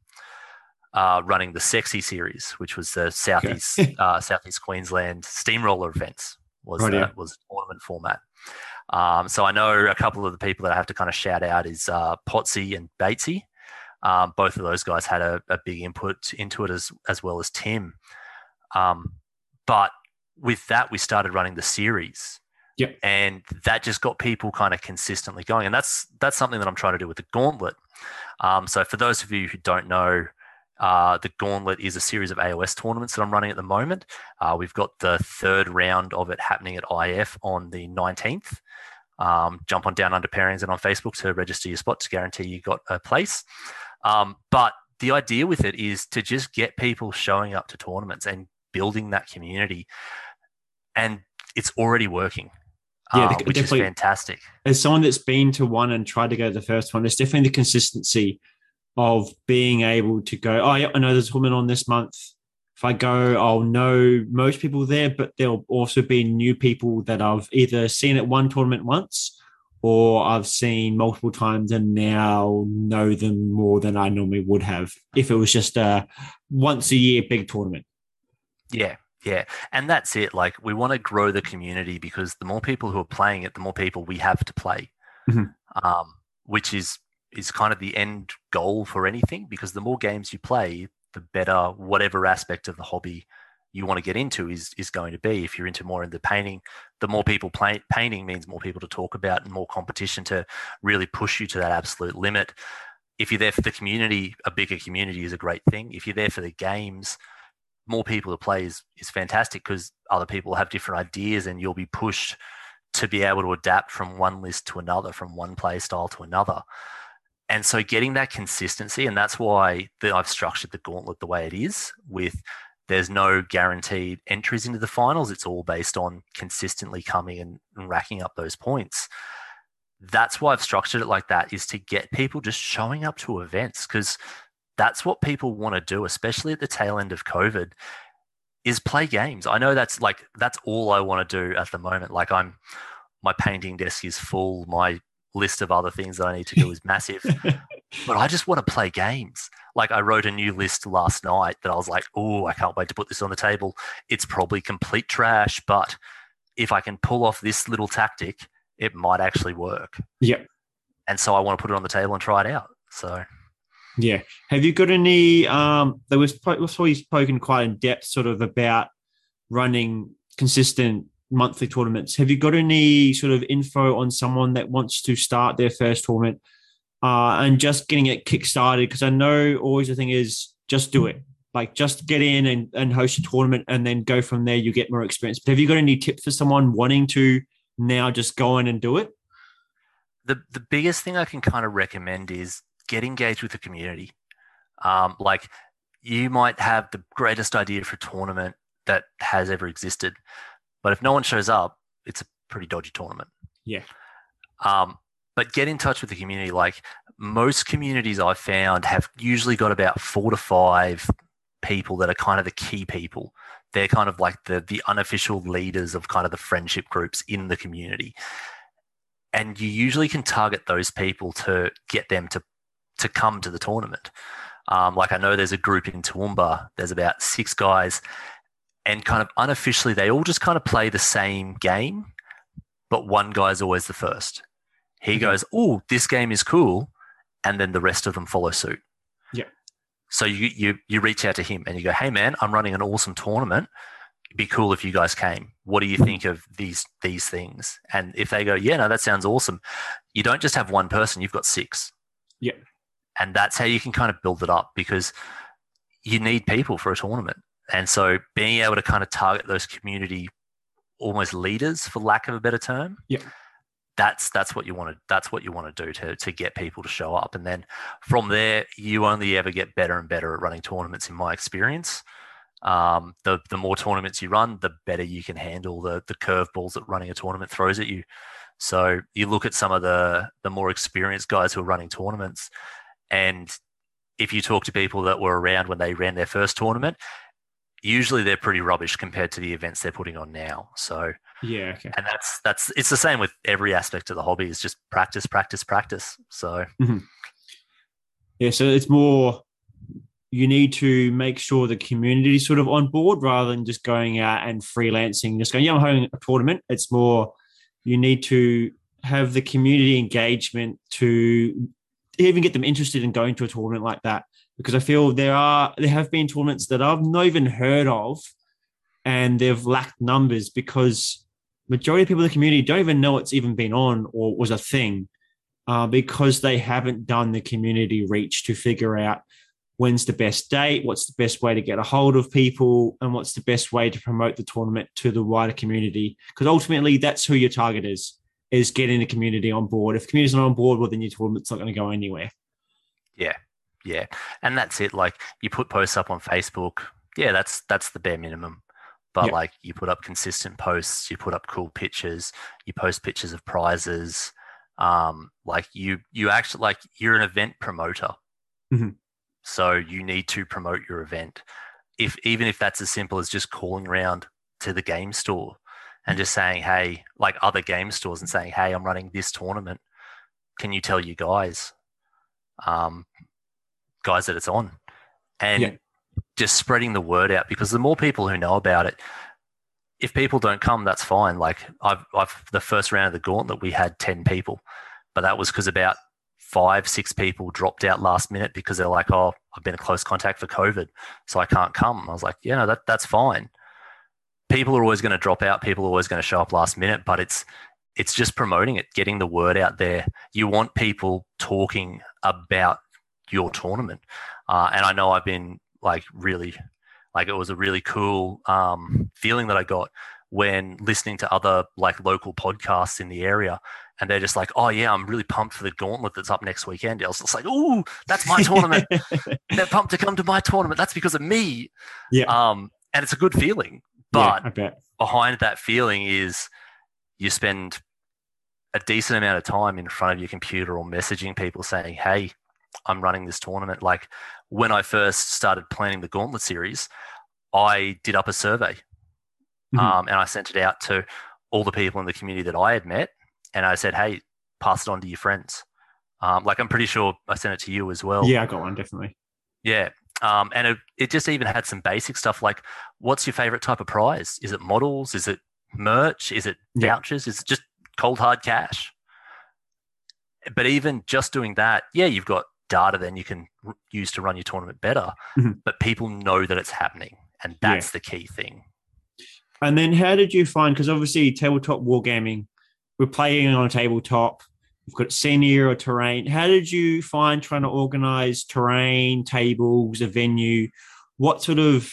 uh, running the Sexy Series, which was the southeast uh, southeast Queensland steamroller events was Right, yeah. was tournament format. Um, so I know a couple of the people that I have to kind of shout out is uh, Potsy and Batesy. Um, both of those guys had a, a big input into it as as well as Tim. Um, but with that, we started running the series. Yep. And that just got people kind of consistently going. And that's that's something that I'm trying to do with the gauntlet. Um, so for those of you who don't know, uh, the gauntlet is a series of AOS tournaments that I'm running at the moment. Uh, we've got the third round of it happening at IF on the 19th. Um, jump on Down Under Pairings and on Facebook to register your spot to guarantee you got a place. Um, but the idea with it is to just get people showing up to tournaments and building that community. And it's already working, Yeah, uh, which is fantastic. as someone that's been to one and tried to go to the first one, it's definitely the consistency of being able to go, oh, yeah, I know there's a woman on this month. If I go, I'll know most people there, but there'll also be new people that I've either seen at one tournament once or I've seen multiple times and now know them more than I normally would have if it was just a once a year big tournament. Yeah, yeah. And that's it. Like, we want to grow the community because the more people who are playing it, the more people we have to play, Mhm. um, which is is kind of the end goal for anything. Because the more games you play, the better whatever aspect of the hobby you want to get into is is going to be. If you're into more into painting, the more people play, painting means more people to talk about and more competition to really push you to that absolute limit. If you're there for the community, a bigger community is a great thing. If you're there for the games, more people to play is, is fantastic because other people have different ideas and you'll be pushed to be able to adapt from one list to another, from one play style to another. And so getting that consistency, and that's why the, I've structured the gauntlet the way it is with there's no guaranteed entries into the finals. It's all based on consistently coming and, and racking up those points. That's why I've structured it like that is to get people just showing up to events because that's what people want to do, especially at the tail end of COVID, is play games. I know that's like that's all I want to do at the moment. Like I'm my painting desk is full, my list of other things that I need to do is massive. but I just want to play games. Like I wrote a new list last night that I was like, oh, I can't wait to put this on the table. It's probably complete trash, but if I can pull off this little tactic, it might actually work. Yep. And so I want to put it on the table and try it out. So Yeah. Have you got any? Um, there was was probably spoken quite in depth, sort of about running consistent monthly tournaments. Have you got any sort of info on someone that wants to start their first tournament uh, and just getting it kickstarted? Because I know always the thing is just do it. Like just get in and, and host a tournament and then go from there. You get more experience. But have you got any tips for someone wanting to now just go in and do it? the the biggest thing I can kind of recommend is get engaged with the community. Um, like you might have the greatest idea for a tournament that has ever existed, but if no one shows up, it's a pretty dodgy tournament. Yeah. Um, but get in touch with the community. Like most communities I've found have usually got about four to five people that are kind of the key people. They're kind of like the the unofficial leaders of kind of the friendship groups in the community and you usually can target those people to get them to to come to the tournament. Um, like I know there's a group in Toowoomba. There's about six guys, and kind of unofficially they all just kind of play the same game, but one guy's always the first. He Okay. goes, "Oh, this game is cool," and then the rest of them follow suit. Yeah. So you you you reach out to him and you go, "Hey man, I'm running an awesome tournament. It'd be cool if you guys came. What do you think of these these things?" And if they go, "Yeah, no, that sounds awesome," you don't just have one person; you've got six. Yeah. And that's how you can kind of build it up because you need people for a tournament. And so being able to kind of target those community almost leaders for lack of a better term. Yeah. That's that's what you want to that's what you want to do to to get people to show up. And then from there you only ever get better and better at running tournaments in my experience. Um, the the more tournaments you run, the better you can handle the the curveballs that running a tournament throws at you. So you look at some of the the more experienced guys who are running tournaments, and if you talk to people that were around when they ran their first tournament, usually they're pretty rubbish compared to the events they're putting on now. So, Yeah. Okay. and that's that's it's the same with every aspect of the hobby. Is just practice, practice, practice. So, mm-hmm. Yeah. So it's more. You need to make sure the community is sort of on board rather than just going out and freelancing. Just going, yeah, I'm having a tournament. It's more. You need to have the community engagement to even get them interested in going to a tournament like that. Because I feel there are there have been tournaments that I've not even heard of, and they've lacked numbers because majority of people in the community don't even know it's even been on or was a thing uh, because they haven't done the community reach to figure out when's the best date, what's the best way to get a hold of people, and what's the best way to promote the tournament to the wider community. Because ultimately, that's who your target is: is getting the community on board. If the community's not on board, well, then your tournament's not going to go anywhere. yeah, yeah, and that's it. Like you put posts up on Facebook. Yeah, that's that's the bare minimum. But Yeah. like you put up consistent posts, you put up cool pictures, you post pictures of prizes. Um, like you you actually like you're an event promoter. Mhm. So you need to promote your event. If even if that's as simple as just calling around to the game store and just saying, hey, like other game stores and saying, hey, I'm running this tournament. Can you tell you guys, um, guys that it's on? And Yeah. just spreading the word out because the more people who know about it, if people don't come, that's fine. Like I've, I've the first round of the gauntlet, we had 10 people, but that was because about five, six people dropped out last minute because they're like, oh, I've been a close contact for COVID, so I can't come. I was like, yeah, no, that, that's fine. People are always going to drop out. People are always going to show up last minute, but it's, it's just promoting it, getting the word out there. You want people talking about your tournament. Uh, and I know I've been like really, like it was a really cool um, feeling that I got when listening to other like local podcasts in the area. And they're just like, oh, yeah, I'm really pumped for the gauntlet that's up next weekend. I was just like, ooh, that's my tournament. they're pumped to come to my tournament. That's because of me. Yeah. Um, and it's a good feeling. Yeah, But bet. behind that feeling is you spend a decent amount of time in front of your computer or messaging people saying, Hey, I'm running this tournament. Like when I first started planning the Gauntlet series, I did up a survey Mhm. um, and I sent it out to all the people in the community that I had met. And I said, Hey, pass it on to your friends. Um, like I'm pretty sure I sent it to you as well. Yeah, I got one definitely. Yeah. Um, and it, it just even had some basic stuff like what's your favorite type of prize? Is it models? Is it merch? Is it Yeah. vouchers? Is it just cold hard cash? But even just doing that, yeah, you've got data then you can r- use to run your tournament better. Mhm. But people know that it's happening. And Yeah. that's the key thing. And then how did you find? Because obviously, tabletop wargaming, we're playing on a tabletop. We've got senior or terrain. How did you find trying to organize terrain, tables, a venue? What sort of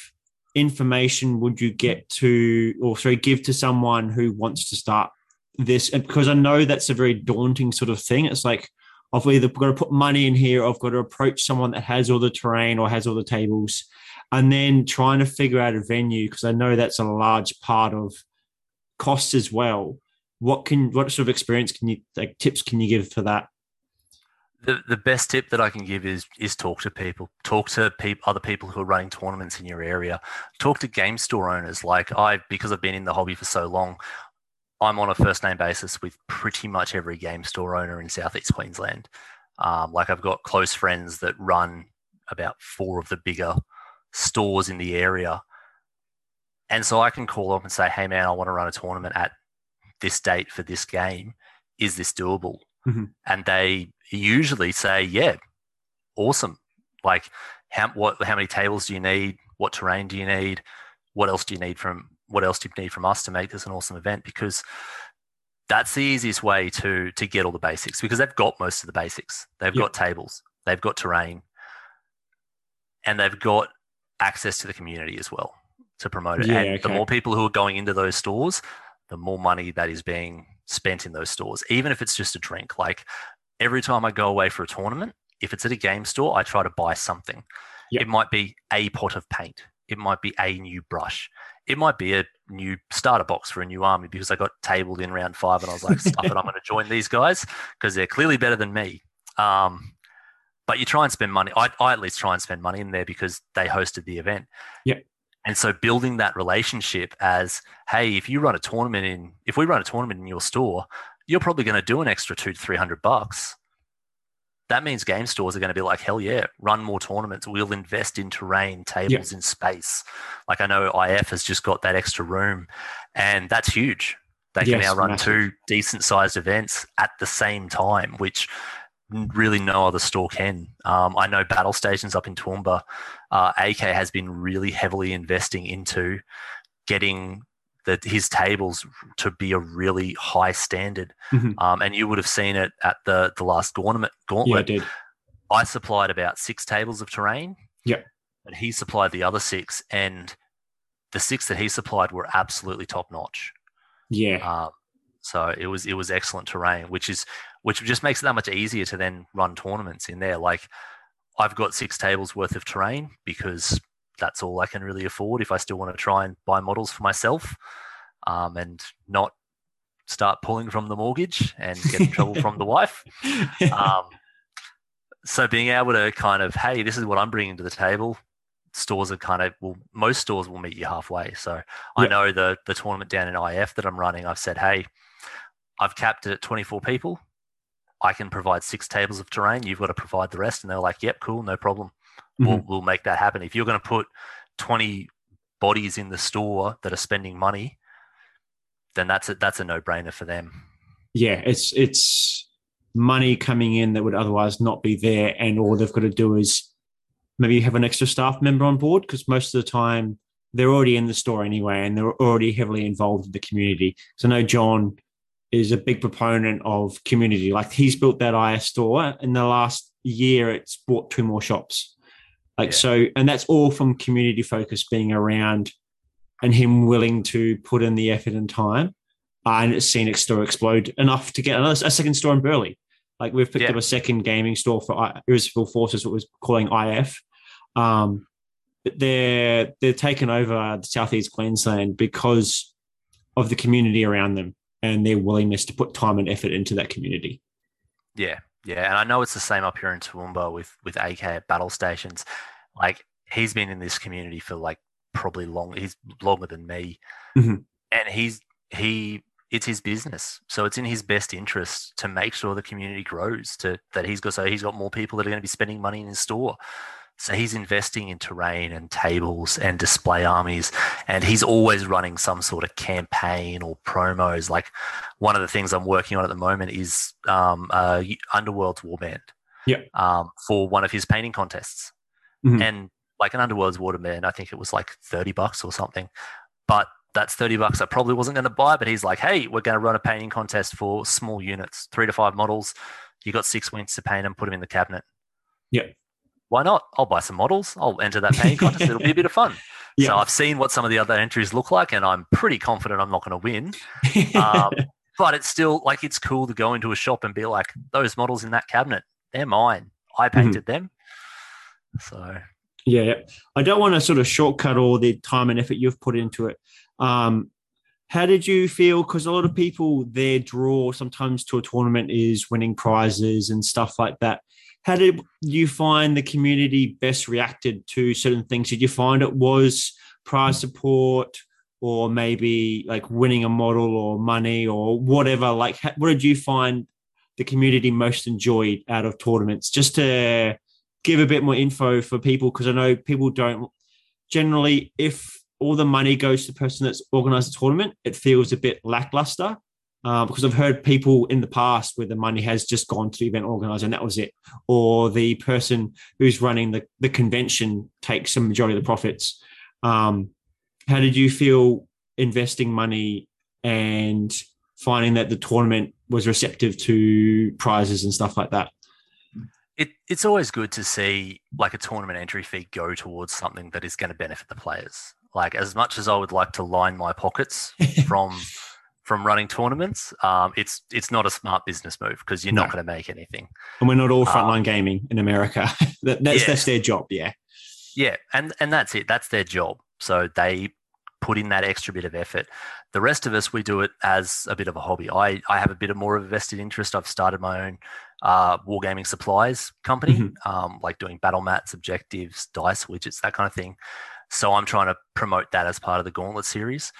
information would you get to, or sorry, give to someone who wants to start this? Because I know that's a very daunting sort of thing. It's like I've either got to put money in here, I've got to approach someone that has all the terrain or has all the tables and then trying to figure out a venue because I know that's a large part of cost as well. What can what sort of experience can you like tips can you give for that? The, the best tip that I can give is is talk to people. Talk to peop other people who are running tournaments in your area. Talk to game store owners. Like I, because I've been in the hobby for so long, I'm on a first name basis with pretty much every game store owner in Southeast Queensland. Um, like I've got close friends that run about four of the bigger stores in the area. And so I can call up and say, hey, man, I want to run a tournament at this date for this game. Is this doable? Mm-hmm. And they usually say, yeah, awesome. Like, how, what, how many tables do you need? What terrain do you need? What else do you need from what else do you need from us to make this an awesome event? Because that's the easiest way to to get all the basics because they've got most of the basics. They've Yep. got tables, they've got terrain, and they've got access to the community as well to promote it. Yeah, and the more people who are going into those stores, the more money that is being spent in those stores, even if it's just a drink. Like every time I go away for a tournament, if it's at a game store, I try to buy something. Yep. It might be a pot of paint. It might be a new brush. It might be a new starter box for a new army because I got tabled in round five and I was like, stuff it, I'm going to join these guys because they're clearly better than me. Um, but you try and spend money. I, I at least try and spend money in there because they hosted the event. Yep. And so building that relationship as, hey, if you run a tournament in, if we run a tournament in your store, you're probably going to do an extra two to three hundred bucks. That means game stores are going to be like, hell yeah, run more tournaments. We'll invest in terrain, tables, in space. Like I know IF has just got that extra room, and that's huge. They can Yes, now run massive. two decent sized events at the same time, which really no other store can. Um, I know Battle Stations up in Toowoomba, uh, AK has been really heavily investing into getting the, his tables to be a really high standard. Mhm. Um, and you would have seen it at the the last gauntlet. Yeah, I did. I supplied about six tables of terrain. Yeah. And he supplied the other six, and the six that he supplied were absolutely top notch. Yeah. Um, so it was it was excellent terrain, which is which just makes it that much easier to then run tournaments in there. Like I've got six tables worth of terrain because that's all I can really afford if I still want to try and buy models for myself, um, and not start pulling from the mortgage and get in trouble from the wife. Um, so being able to kind of, hey, this is what I'm bringing to the table. Stores are kind of well, most stores will meet you halfway. So I know the the tournament down in IF that I'm running. I've said, hey, I've capped it at 24 people. I can provide six tables of terrain. You've got to provide the rest, and they're like, yep, cool, no problem. We'll Mhm. we'll make that happen. If you're going to put 20 bodies in the store that are spending money, then that's a, that's a no brainer for them. yeah, it's it's money coming in that would otherwise not be there, and all they've got to do is maybe have an extra staff member on board because most of the time they're already in the store anyway, and they're already heavily involved in the community. So I know John is a big proponent of community. Like he's built that IF store in the last year. It's bought two more shops. Like Yeah. so, and that's all from community focus being around and him willing to put in the effort and time. Uh, and it's seen its store explode enough to get another, a second store in Burleigh. Like we've picked Yeah. up a second gaming store for I- Irresistible Forces, what was calling IF. Um, but they're they're taken over the southeast Queensland because of the community around them and their willingness to put time and effort into that community. Yeah, yeah, and I know it's the same up here in Toowoomba with with AK at battle stations. Like he's been in this community for like probably long. He's longer than me, Mhm. and he's he. It's his business, so it's in his best interest to make sure the community grows. To that he's got so he's got more people that are going to be spending money in his store. So he's investing in terrain and tables and display armies, and he's always running some sort of campaign or promos. Like one of the things I'm working on at the moment is um, uh, Underworlds Warband. Yeah. Um, for one of his painting contests, Mhm. and like an Underworlds Warband, I think it was like thirty bucks or something. But that's thirty bucks I probably wasn't going to buy. But he's like, "Hey, we're going to run a painting contest for small units, three to five models. You got six weeks to paint them, put them in the cabinet." Yeah. Why not? I'll buy some models. I'll enter that painting contest. It'll be a bit of fun. Yeah. So I've seen what some of the other entries look like, and I'm pretty confident I'm not going to win. Um, but it's still like it's cool to go into a shop and be like, those models in that cabinet, they're mine. I Mm-hmm. painted them. So Yeah, yeah. I don't want to sort of shortcut all the time and effort you've put into it. Um, how did you feel? Because a lot of people, their draw sometimes to a tournament is winning prizes and stuff like that. How did you find the community best reacted to certain things? Did you find it was prize support or maybe like winning a model or money or whatever? Like, what did you find the community most enjoyed out of tournaments? Just to give a bit more info for people because I know people don't generally if all the money goes to the person that's organized the tournament, it feels a bit lackluster. Uh, because I've heard people in the past where the money has just gone to the event organizer and that was it, or the person who's running the, the convention takes some majority of the profits. Um, how did you feel investing money and finding that the tournament was receptive to prizes and stuff like that? It, it's always good to see like a tournament entry fee go towards something that is going to benefit the players. Like as much as I would like to line my pockets from from running tournaments, um, it's it's not a smart business move because you're no. not going to make anything. And we're not all frontline um, gaming in America. that, that's yeah. that's their job. Yeah. Yeah, and and that's it. That's their job. So they put in that extra bit of effort. The rest of us, we do it as a bit of a hobby. I, I have a bit of more of a vested interest. I've started my own uh, wargaming supplies company, mm-hmm. um, like doing battle mats, objectives, dice widgets, that kind of thing. So I'm trying to promote that as part of the Gauntlet series.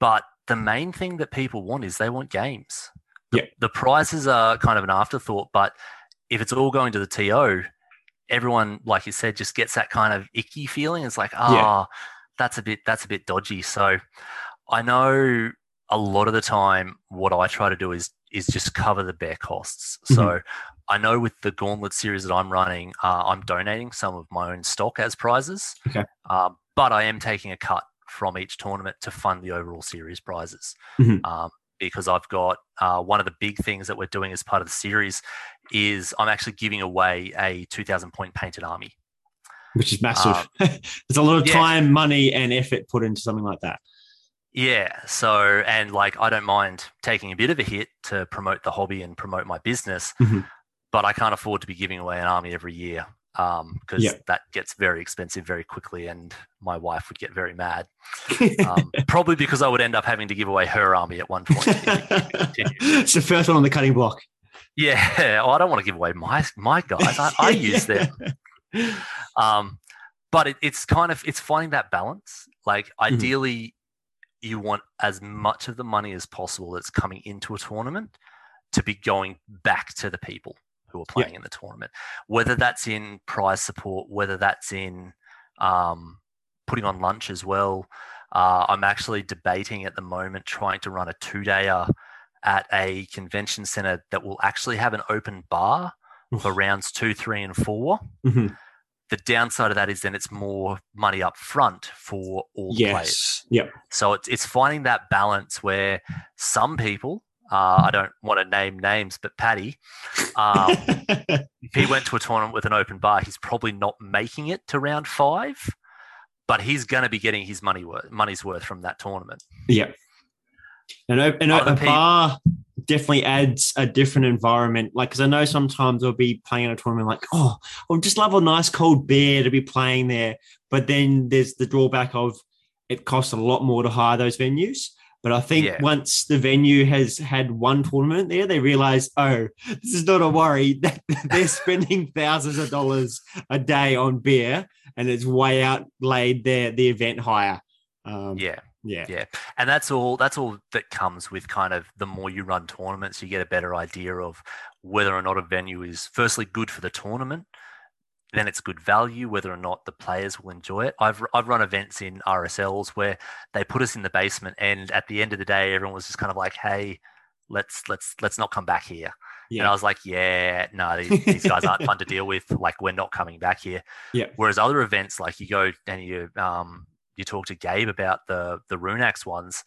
But the main thing that people want is they want games. The, yeah. the prizes are kind of an afterthought, but if it's all going to the TO, everyone, like you said, just gets that kind of icky feeling. It's like, ah, oh, yeah. that's a bit that's a bit dodgy. So I know a lot of the time what I try to do is is just cover the bare costs. Mm-hmm. So I know with the Gauntlet series that I'm running, uh, I'm donating some of my own stock as prizes. Okay. Um, but I am taking a cut from each tournament to fund the overall series prizes. Mm-hmm. Um, because I've got uh, one of the big things that we're doing as part of the series is I'm actually giving away a 2,000 point painted army, which is massive. Um, There's a lot of yeah. time, money, and effort put into something like that. Yeah. So, and like, I don't mind taking a bit of a hit to promote the hobby and promote my business, mm-hmm. but I can't afford to be giving away an army every year because um, yep. that gets very expensive very quickly, and my wife would get very mad. Um, probably because I would end up having to give away her army at one point. it's the first one on the cutting block. Yeah, oh, I don't want to give away my my guys. I, I use them. Um, but it, it's kind of it's finding that balance. Like mm-hmm. ideally, mm-hmm. you want as much of the money as possible that's coming into a tournament to be going back to the people who are playing in the tournament, whether that's in prize support, whether that's in um, putting on lunch as well. Uh, I'm actually debating at the moment trying to run a two dayer at a convention center that will actually have an open bar for rounds two, three, and 4 mm-hmm. The downside of that is then it's more money up front for all yes. players. Yep. So it's it's finding that balance where some people uh, I don't want to name names, but Paddy, um, if he went to a tournament with an open bar, he's probably not making it to round five, but he's going to be getting his money worth, money's worth from that tournament. Yeah. And, and a, people, bar definitely adds a different environment. Like, because I know sometimes I'll be playing in a tournament like, oh, I would just love a nice cold beer to be playing there. But then there's the drawback of it costs a lot more to hire those venues. But I think yeah. once the venue has had one tournament there, they realize, oh, this is not a worry. They're spending thousands of dollars a day on beer, and it's way outlaid their the event higher. Um, yeah, yeah, yeah, and that's all. That's all that comes with kind of the more you run tournaments, you get a better idea of whether or not a venue is firstly good for the tournament, then it's good value whether or not the players will enjoy it. I've I've run events in RSLs where they put us in the basement, and at the end of the day, everyone was just kind of like, "Hey, let's let's let's not come back here." Yeah. And I was like, "Yeah, no, these, these guys aren't fun to deal with. Like, we're not coming back here." Yeah. Whereas other events, like you go and you um you talk to Gabe about the the Runax ones,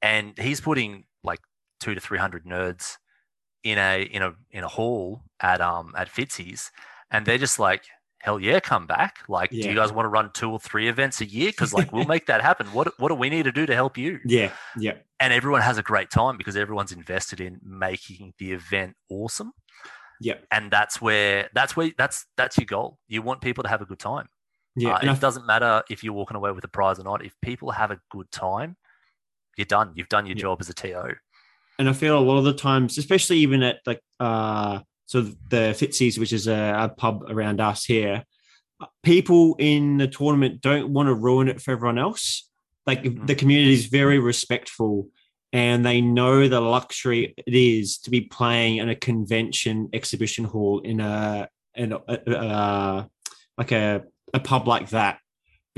and he's putting like two to three hundred nerds in a in a in a hall at um at Fitzy's, and they're just like hell yeah, come back. Like, yeah. do you guys want to run two or three events a year? Because like we'll make that happen. What what do we need to do to help you? Yeah, yeah. And everyone has a great time because everyone's invested in making the event awesome. Yeah. And that's where that's where that's that's your goal. You want people to have a good time. Yeah. Uh, it I, doesn't matter if you're walking away with a prize or not. If people have a good time, you're done. You've done your yeah. job as a TO. And I feel a lot of the times, especially even at like uh so the Fitzy's, which is a, a pub around us here, people in the tournament don't want to ruin it for everyone else. Like mm-hmm. the community is very respectful and they know the luxury it is to be playing in a convention exhibition hall in a and uh, uh, like a, a pub like that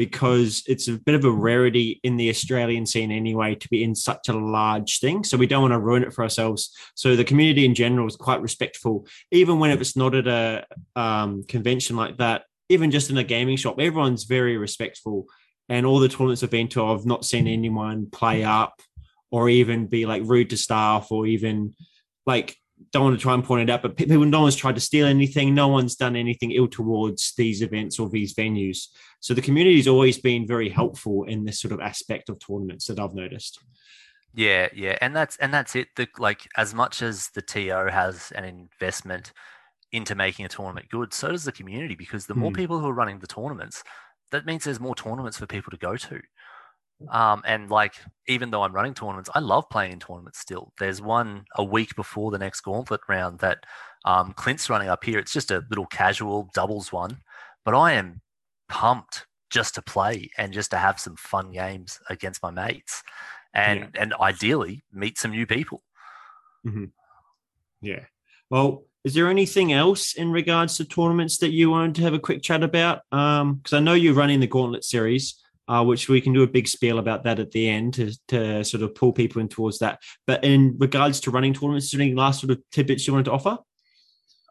because it's a bit of a rarity in the Australian scene anyway to be in such a large thing. So we don't want to ruin it for ourselves. So the community in general is quite respectful, even when it's not at a um, convention like that. Even just in a gaming shop, everyone's very respectful. And all the tournaments I've been to, I've not seen anyone play up or even be like rude to staff or even like don't want to try and point it out, but people, no one's tried to steal anything. No one's done anything ill towards these events or these venues. So the community's always been very helpful in this sort of aspect of tournaments that I've noticed. Yeah, yeah, and that's and that's it. The like as much as the TO has an investment into making a tournament good, so does the community because the more mm. people who are running the tournaments, that means there's more tournaments for people to go to. Um, and like, even though I'm running tournaments, I love playing in tournaments still. There's one a week before the next gauntlet round that um, Clint's running up here. It's just a little casual doubles one, but I am pumped just to play and just to have some fun games against my mates and, yeah. and ideally meet some new people. Mm-hmm. Yeah. Well, is there anything else in regards to tournaments that you wanted to have a quick chat about? Because um, I know you're running the Gauntlet series uh, which we can do a big spiel about that at the end to, to sort of pull people in towards that. But in regards to running tournaments, is there any last sort of tidbits you wanted to offer?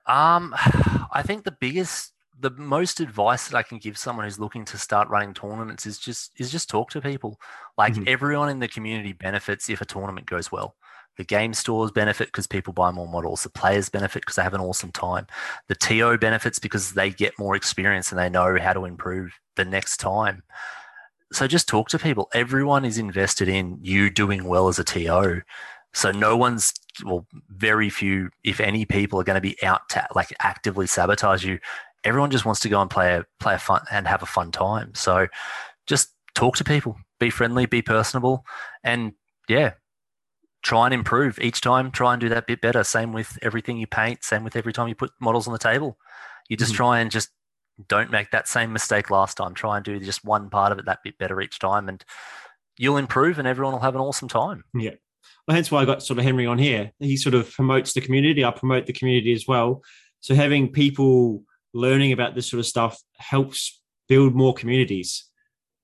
Um, I think the biggest, the most advice that I can give someone who's looking to start running tournaments is just is just talk to people. Like mm-hmm. everyone in the community benefits if a tournament goes well. The game stores benefit because people buy more models. The players benefit because they have an awesome time. The TO benefits because they get more experience and they know how to improve the next time so just talk to people. Everyone is invested in you doing well as a TO. So no one's well, very few, if any, people are going to be out to like actively sabotage you. Everyone just wants to go and play a play a fun and have a fun time. So just talk to people, be friendly, be personable, and yeah, try and improve each time. Try and do that bit better. Same with everything you paint. Same with every time you put models on the table. You just mm-hmm. try and just don't make that same mistake last time. Try and do just one part of it that bit better each time, and you'll improve, and everyone will have an awesome time. Yeah. Well, hence why I got sort of Henry on here. He sort of promotes the community. I promote the community as well. So having people learning about this sort of stuff helps build more communities.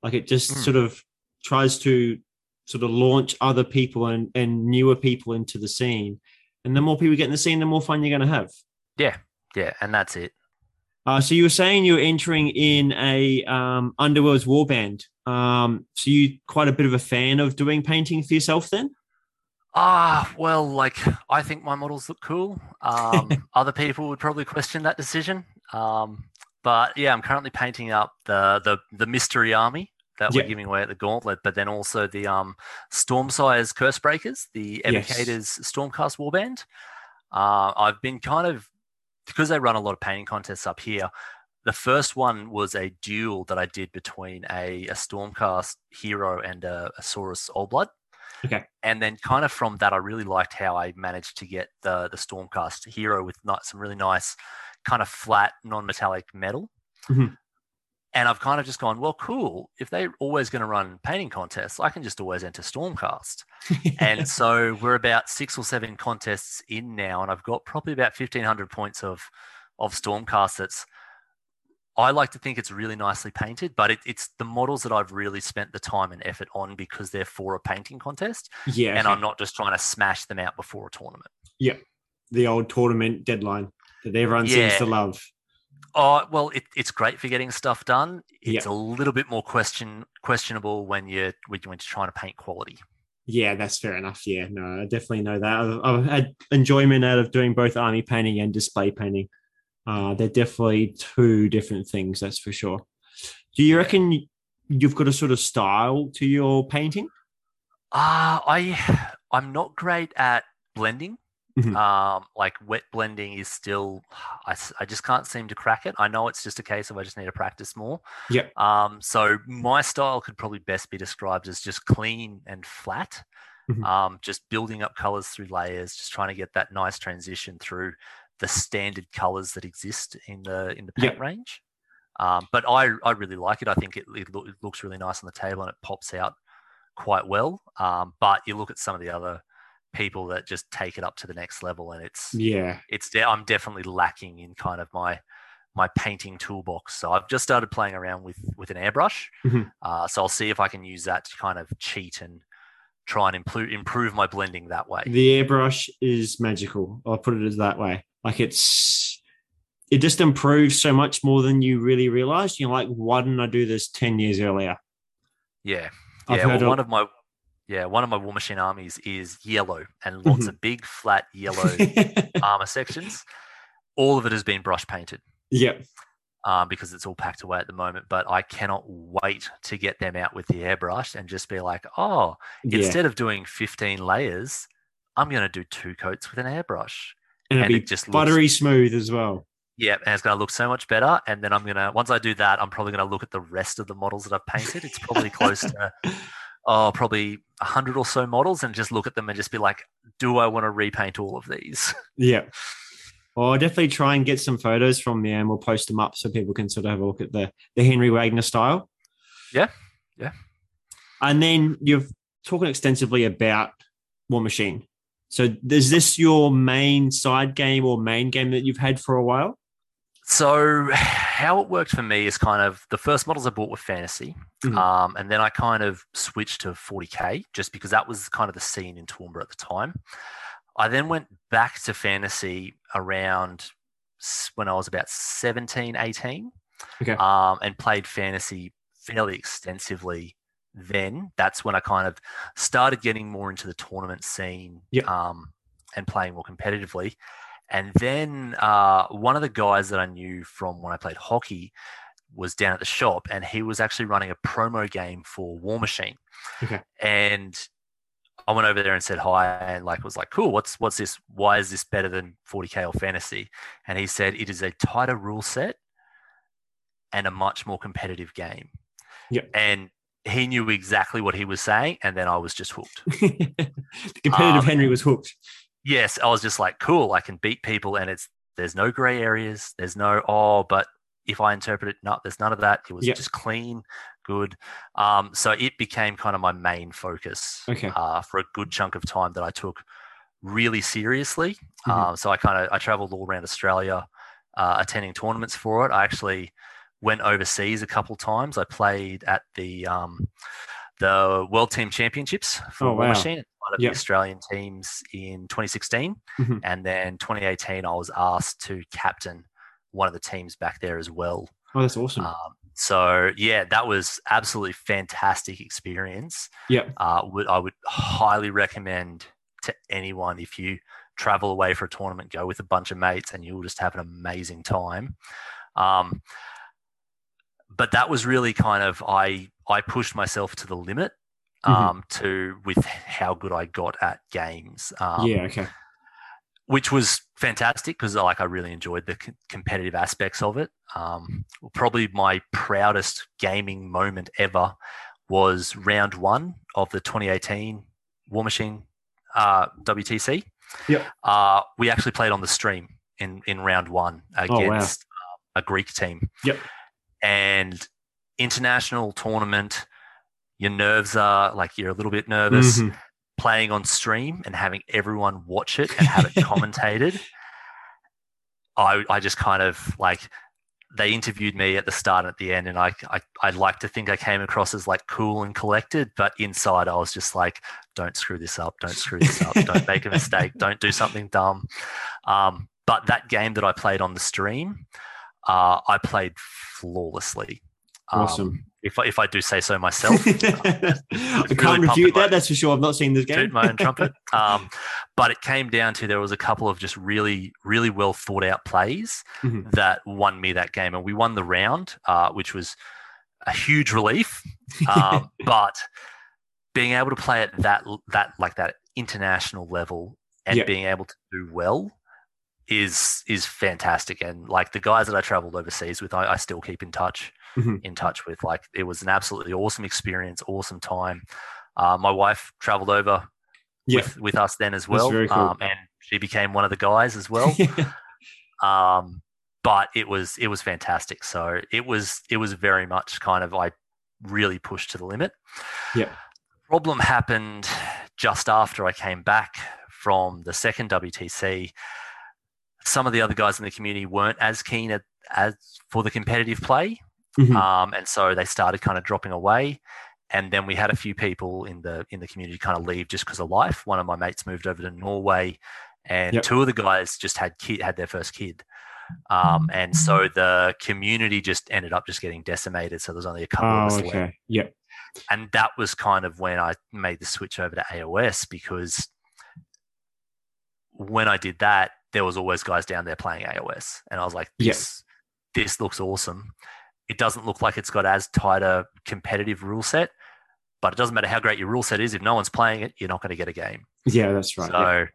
Like it just mm. sort of tries to sort of launch other people and, and newer people into the scene. And the more people get in the scene, the more fun you're going to have. Yeah. Yeah. And that's it. Uh, so you were saying you were entering in a um, Underworlds warband. Um, so you quite a bit of a fan of doing painting for yourself then? Ah, uh, well, like I think my models look cool. Um, other people would probably question that decision. Um, but yeah, I'm currently painting up the the the mystery army that we're giving away at the gauntlet, but then also the um, Stormsire's Cursebreakers, the Evocators yes. Stormcast warband. Uh, I've been kind of because they run a lot of painting contests up here, the first one was a duel that I did between a, a Stormcast hero and a, a Saurus Oldblood. Okay. And then kind of from that, I really liked how I managed to get the the Stormcast hero with not some really nice kind of flat non-metallic metal. Mm-hmm. And I've kind of just gone, well, cool. If they're always going to run painting contests, I can just always enter Stormcast. and so we're about six or seven contests in now, and I've got probably about fifteen hundred points of of Stormcast. That's I like to think it's really nicely painted, but it, it's the models that I've really spent the time and effort on because they're for a painting contest. Yeah, and okay. I'm not just trying to smash them out before a tournament. Yeah, the old tournament deadline that everyone yeah. seems to love. Oh well, it, it's great for getting stuff done. It's a little bit more question questionable when you're when you're trying to paint quality. Yeah, that's fair enough. Yeah, no, I definitely know that. I've, I've had enjoyment out of doing both army painting and display painting. Uh, they're definitely two different things, that's for sure. Do you reckon you've got a sort of style to your painting? Uh, I I'm not great at blending. Mm-hmm. Um, like wet blending is still, I, I just can't seem to crack it. I know it's just a case of I just need to practice more. Yeah. Um, so my style could probably best be described as just clean and flat. Mm-hmm. Um, just building up colors through layers, just trying to get that nice transition through the standard colors that exist in the in the paint range. Um, but I, I really like it. I think it, it, it, looks really nice on the table and it pops out quite well. Um, but you look at some of the other people that just take it up to the next level and it's yeah it's i'm definitely lacking in kind of my my painting toolbox. So I've just started playing around with with an airbrush. Mhm. Uh, so I'll see if I can use that to kind of cheat and try and improve improve my blending that way. The airbrush is magical. I'll put it as that way. Like it's it just improves so much more than you really realize. You're like, why didn't I do this 10 years earlier? Yeah, I've yeah. heard Well, of- one of my yeah one of my Warmachine armies is yellow and lots Mhm. of big flat yellow armor sections. All of it has been brush painted. yep. um, because it's all packed away at the moment. But I cannot wait to get them out with the airbrush and just be like, oh, Yeah. instead of doing 15 layers, I'm going to do two coats with an airbrush. And and be it just looks- buttery smooth as well. Yeah, and it's going to look so much better. And then I'm going to, once I do that, I'm probably going to look at the rest of the models that I've painted. It's probably close to, oh, probably a 100 or so models and just look at them and just be like, do I want to repaint all of these? Yeah. Well, I'll definitely try and get some photos from there and we'll post them up so people can sort of have a look at the, the Henry Wagner style. Yeah, yeah. And then you've talking extensively about Warmachine. So is this your main side game or main game that you've had for a while? So, how it worked for me is kind of the first models I bought were fantasy, Mhm. um, and then I kind of switched to 40k just because that was kind of the scene in Toowoomba at the time. I then went back to fantasy around when I was about 17, 18, Okay. um, and played fantasy fairly extensively. Then that's when I kind of started getting more into the tournament scene Yep. um, and playing more competitively. And then uh, one of the guys that I knew from when I played hockey was down at the shop, and he was actually running a promo game for Warmachine. Okay. And I went over there and said hi, and like was like, "Cool, what's what's this? Why is this better than 40k or fantasy?" And he said, "It is a tighter rule set and a much more competitive game." Yep. And he knew exactly what he was saying, and then I was just hooked. the competitive Um, Henry was hooked. Yes, I was just like, cool, I can beat people and it's there's no gray areas. There's no oh, but if I interpret it, no, there's none of that. It was Yep. just clean, good. Um, so it became kind of my main focus Okay. uh, for a good chunk of time that I took really seriously. Mhm. Um, so I kind of I traveled all around Australia, uh, attending tournaments for it. I actually went overseas a couple times. I played at the um, the World Team Championships for Oh, War wow. Machine, one of Yep. the Australian teams in 2016, Mhm. and then 2018 I was asked to captain one of the teams back there as well. Oh, that's awesome. Um, so yeah, that was absolutely fantastic experience. yep. Uh, would I would highly recommend to anyone if you travel away for a tournament, go with a bunch of mates, and you'll just have an amazing time. Um, but that was really kind of I I pushed myself to the limit Mhm. um, to with how good I got at games. Um, yeah. Okay. which was fantastic because like I really enjoyed the c- competitive aspects of it. Um, probably my proudest gaming moment ever was round one of the 2018 Warmachine uh, WTC. Yep. Uh, we actually played on the stream in in round one Oh, wow. against uh, a Greek team. Yep. And international tournament, your nerves are like you're a little bit nervous Mhm. playing on stream and having everyone watch it and have it commentated, I I just kind of like they interviewed me at the start and at the end, and I I I'd like to think I came across as like cool and collected, but inside I was just like, don't screw this up, don't screw this up, don't make a mistake, don't do something dumb. Um, but that game that I played on the stream, uh, I played flawlessly. Um, Awesome. If I, if I do say so myself, I really can't refute that. That's for sure. I've not seen this game. toot my own trumpet. Um, but it came down to there was a couple of just really, really well thought out plays Mhm. that won me that game, and we won the round, uh, which was a huge relief. Um, but being able to play at that that like that international level and Yeah. being able to do well is is fantastic. And like the guys that I traveled overseas with, I, I still keep in touch Mhm. in touch with. Like it was an absolutely awesome experience, awesome time. Uh, my wife traveled over yeah. with, with us then as well. cool. um, and she became one of the guys as well. um, but it was it was fantastic. So it was it was very much kind of I really pushed to the limit. Yeah. Problem happened just after I came back from the second WTC. Some of the other guys in the community weren't as keen at, as for the competitive play. Mhm. Um, and so they started kind of dropping away. And then we had a few people in the in the community kind of leave just because of life. One of my mates moved over to Norway, and Yep. two of the guys just had kid had their first kid. Um, and so the community just ended up just getting decimated. So there's only a couple of Oh, us left okay. Yep. and that was kind of when I made the switch over to AOS because when I did that, there was always guys down there playing AOS, and I was like, Yeah. "This, this looks awesome." It doesn't look like it's got as tight a competitive rule set, but it doesn't matter how great your rule set is. If no one's playing it, you're not going to get a game. Yeah, that's right. So,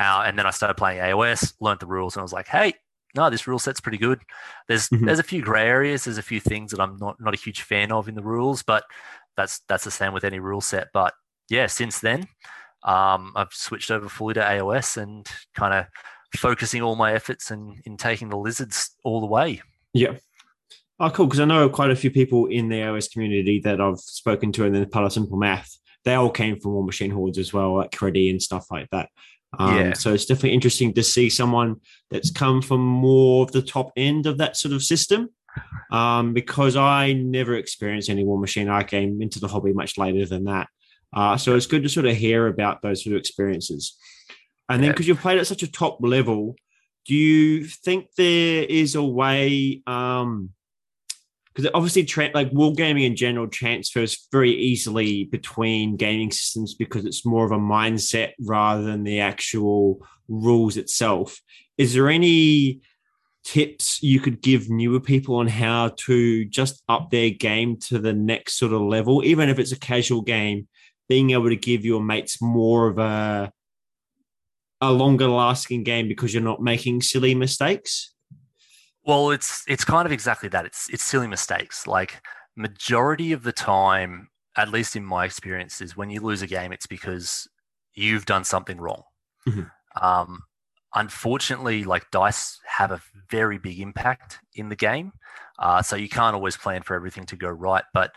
yeah. uh, and then I started playing AOS, learned the rules, and I was like, "Hey, no, this rule set's pretty good." There's Mhm. there's a few grey areas. There's a few things that I'm not not a huge fan of in the rules, but that's that's the same with any rule set. But yeah, since then, um, I've switched over fully to AOS and kind of focusing all my efforts in in taking the lizards all the way. Yeah. Oh, cool. Because I know quite a few people in the AOS community that I've spoken to, and then part of Polymath. They all came from Warmachine Hordes as well, like Creddy and stuff like that. Um, Yeah. So it's definitely interesting to see someone that's come from more of the top end of that sort of system. Um, because I never experienced any Warmachine. I came into the hobby much later than that. Uh, so it's good to sort of hear about those sort of experiences. And then Yeah. because you've played at such a top level, do you think there is a way um because obviously tra- like wargaming in general transfers very easily between gaming systems because it's more of a mindset rather than the actual rules itself. Is there any tips you could give newer people on how to just up their game to the next sort of level? Even if it's a casual game being able to give your mates more of a a longer lasting game because you're not making silly mistakes Well, it's it's kind of exactly that. It's it's silly mistakes. Like majority of the time, at least in my experience, is when you lose a game, it's because you've done something wrong. Mhm. Um, unfortunately, like dice have a very big impact in the game, uh, so you can't always plan for everything to go right. But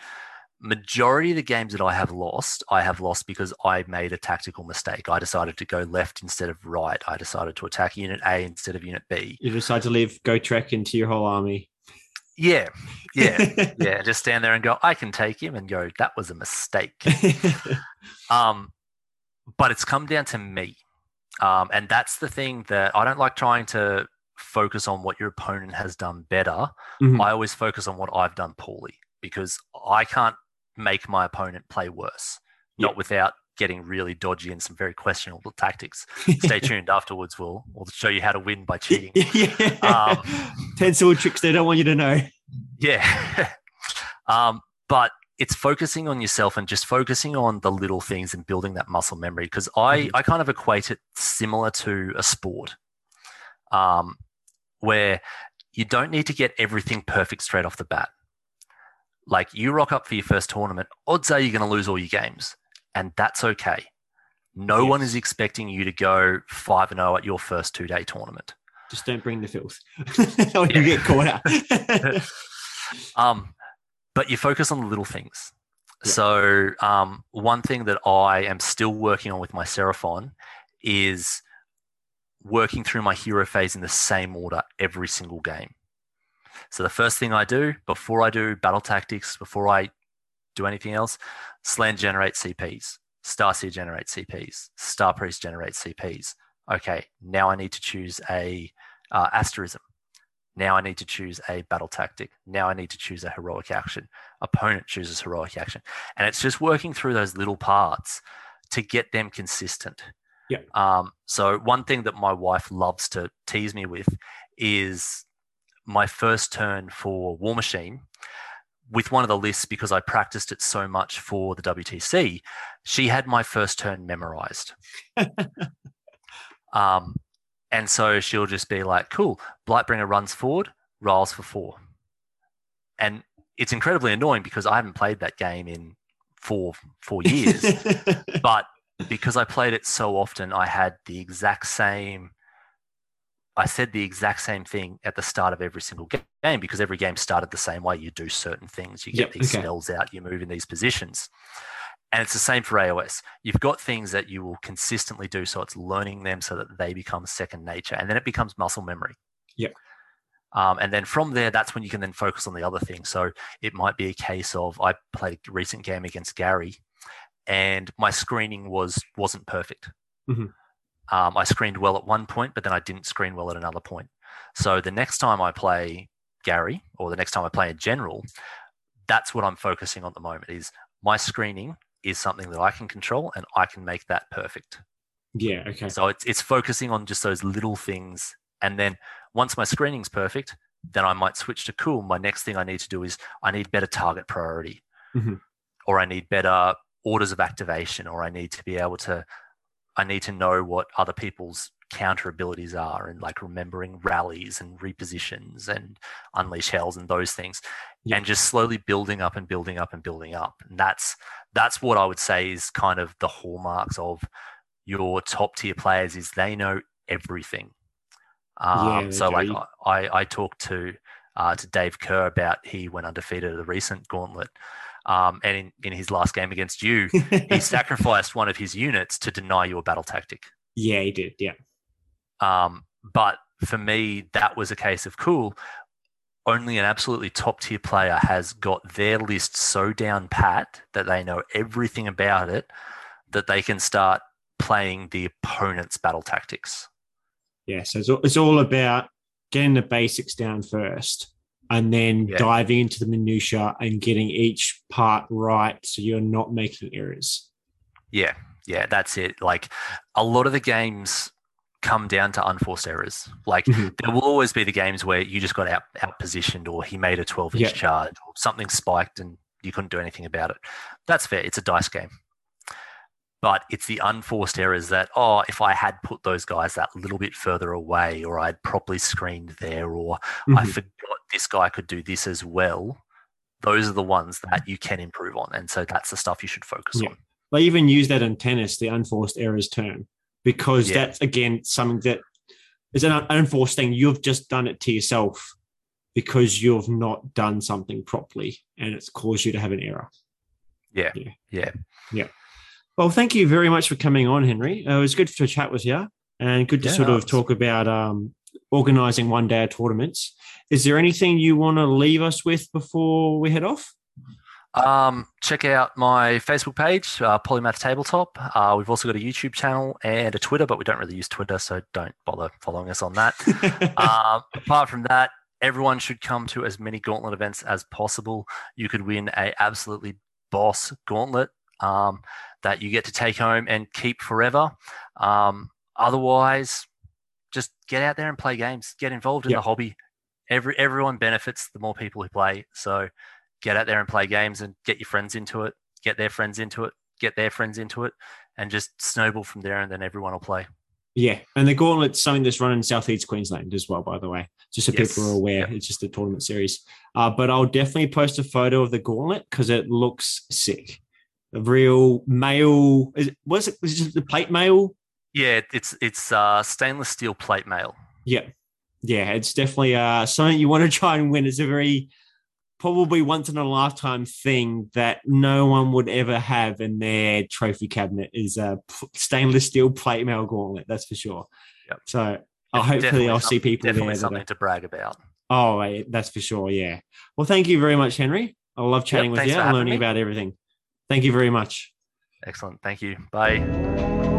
majority of the games that I have lost, I have lost because I made a tactical mistake. I decided to go left instead of right. I decided to attack Unit A instead of Unit B. you decide to leave go trek into your whole army Yeah, yeah, yeah. Just stand there and go, I can take him, and go, that was a mistake. Um, but it's come down to me, um, and that's the thing that I don't like trying to focus on what your opponent has done better. Mhm. I always focus on what I've done poorly because I can't make my opponent play worse, not without getting really dodgy and some very questionable tactics. Stay tuned afterwards. We'll we'll show you how to win by cheating. yeah. Um, 10 sword tricks they don't want you to know. Yeah. um, but it's focusing on yourself and just focusing on the little things and building that muscle memory. Because I, Mhm. I kind of equate it similar to a sport um, where you don't need to get everything perfect straight off the bat. Like you rock up for your first tournament, odds are you're going to lose all your games, and that's okay. No one is expecting you to go 5 and 0 at your first two day tournament. Just don't bring the filth. or you get caught out. Um, but you focus on the little things. Yeah. So um, one thing that I am still working on with my Seraphon is working through my hero phase in the same order every single game. So the first thing I do before I do battle tactics, before I do anything else, Slann generates CPs, Starseer generates CPs, Star Priest generates CPs. Okay, now I need to choose a uh, asterism. Now I need to choose a battle tactic. Now I need to choose a heroic action. Opponent chooses heroic action. And it's just working through those little parts to get them consistent. Yeah. Um, so one thing that my wife loves to tease me with is my first turn for Warmachine with one of the lists because I practiced it so much for the WTC. She had my first turn memorized. um, and so she'll just be like, cool, Blightbringer runs forward, rolls for four. And it's incredibly annoying because I haven't played that game in four four years. but because I played it so often, I had the exact same. I said the exact same thing at the start of every single game because every game started the same way. You do certain things, you get Yep, these okay. spells out, you move in these positions. And it's the same for AOS. You've got things that you will consistently do. So it's learning them so that they become second nature. And then it becomes muscle memory. Yeah. Um, and then from there, that's when you can then focus on the other things. So it might be a case of I played a recent game against Gary, and my screening was wasn't perfect. Mm-hmm. Um, I screened well at one point, but then I didn't screen well at another point. So the next time I play Gary, or the next time I play in general, that's what I'm focusing on at the moment. Is my screening is something that I can control, and I can make that perfect. Yeah. Okay. So it's it's focusing on just those little things, and then once my screening's perfect, then I might switch to cool. My next thing I need to do is I need better target priority, Mhm. or I need better orders of activation, or I need to be able to, I need to know what other people's counter abilities are, and like remembering rallies and repositions and unleash hells and those things, Yeah. and just slowly building up and building up and building up. And that's that's what I would say is kind of the hallmarks of your top tier players is they know everything. Um, they so like I, I talked to uh, to Dave Kerr about he went undefeated at the recent gauntlet. Um, and in, in his last game against you, he sacrificed one of his units to deny you a battle tactic. yeah, he did. Yeah. Um, but for me, that was a case of cool. Only an absolutely top tier player has got their list so down pat that they know everything about it that they can start playing the opponent's battle tactics. Yeah. So it's all, it's all about getting the basics down first, and then Yeah. diving into the minutia and getting each part right, so you're not making errors. Yeah, yeah, that's it. Like a lot of the games come down to unforced errors. Like Mhm. there will always be the games where you just got out out positioned or he made a 12 inch Yeah. charge or something spiked and you couldn't do anything about it. That's fair. It's a dice game. But it's the unforced errors that, oh, if I had put those guys that little bit further away or I'd properly screened there or I Mhm. forgot this guy could do this as well, those are the ones that you can improve on. And so that's the stuff you should focus Yeah. on. They even use that in tennis, the unforced errors term, because Yeah. that's again something that is an unforced thing. You've just done it to yourself because you've not done something properly, and it's caused you to have an error. Yeah. Yeah. Yeah. Well, thank you very much for coming on, Henry. Uh, it was good to chat with you, and good to Yeah, sort of talk about um, organizing one day tournaments. Is there anything you want to leave us with before we head off? Um, check out my Facebook page, uh, Polymath Tabletop. Uh, we've also got a YouTube channel and a Twitter, but we don't really use Twitter, so don't bother following us on that. um, apart from that, everyone should come to as many gauntlet events as possible. You could win a absolutely boss gauntlet um, that you get to take home and keep forever. Um, otherwise, just get out there and play games. Get involved in Yeah. the hobby. Every everyone benefits the more people who play. So get out there and play games and get your friends into it. Get their friends into it. Get their friends into it, and just snowball from there. And then everyone will play. Yeah, and the gauntlet's something that's run in Southeast Queensland as well, by the way, just so Yes. people are aware. Yep. It's just a tournament series. Uh, but I'll definitely post a photo of the gauntlet because it looks sick. A real mail. Is it, was it? Was it just the plate mail? Yeah, it's it's uh, stainless steel plate mail. Yeah, yeah. It's definitely uh, something you want to try and win. It's a very probably once in a lifetime thing that no one would ever have in their trophy cabinet is a p- stainless steel plate mail gauntlet. That's for sure. Yep. So hopefully I'll see people there. Definitely that something to brag about. Oh, that's for sure. Yeah. Well, thank you very much, Henry. I love chatting with you and learning me. about everything. Thank you very much. Excellent. Thank you. Bye.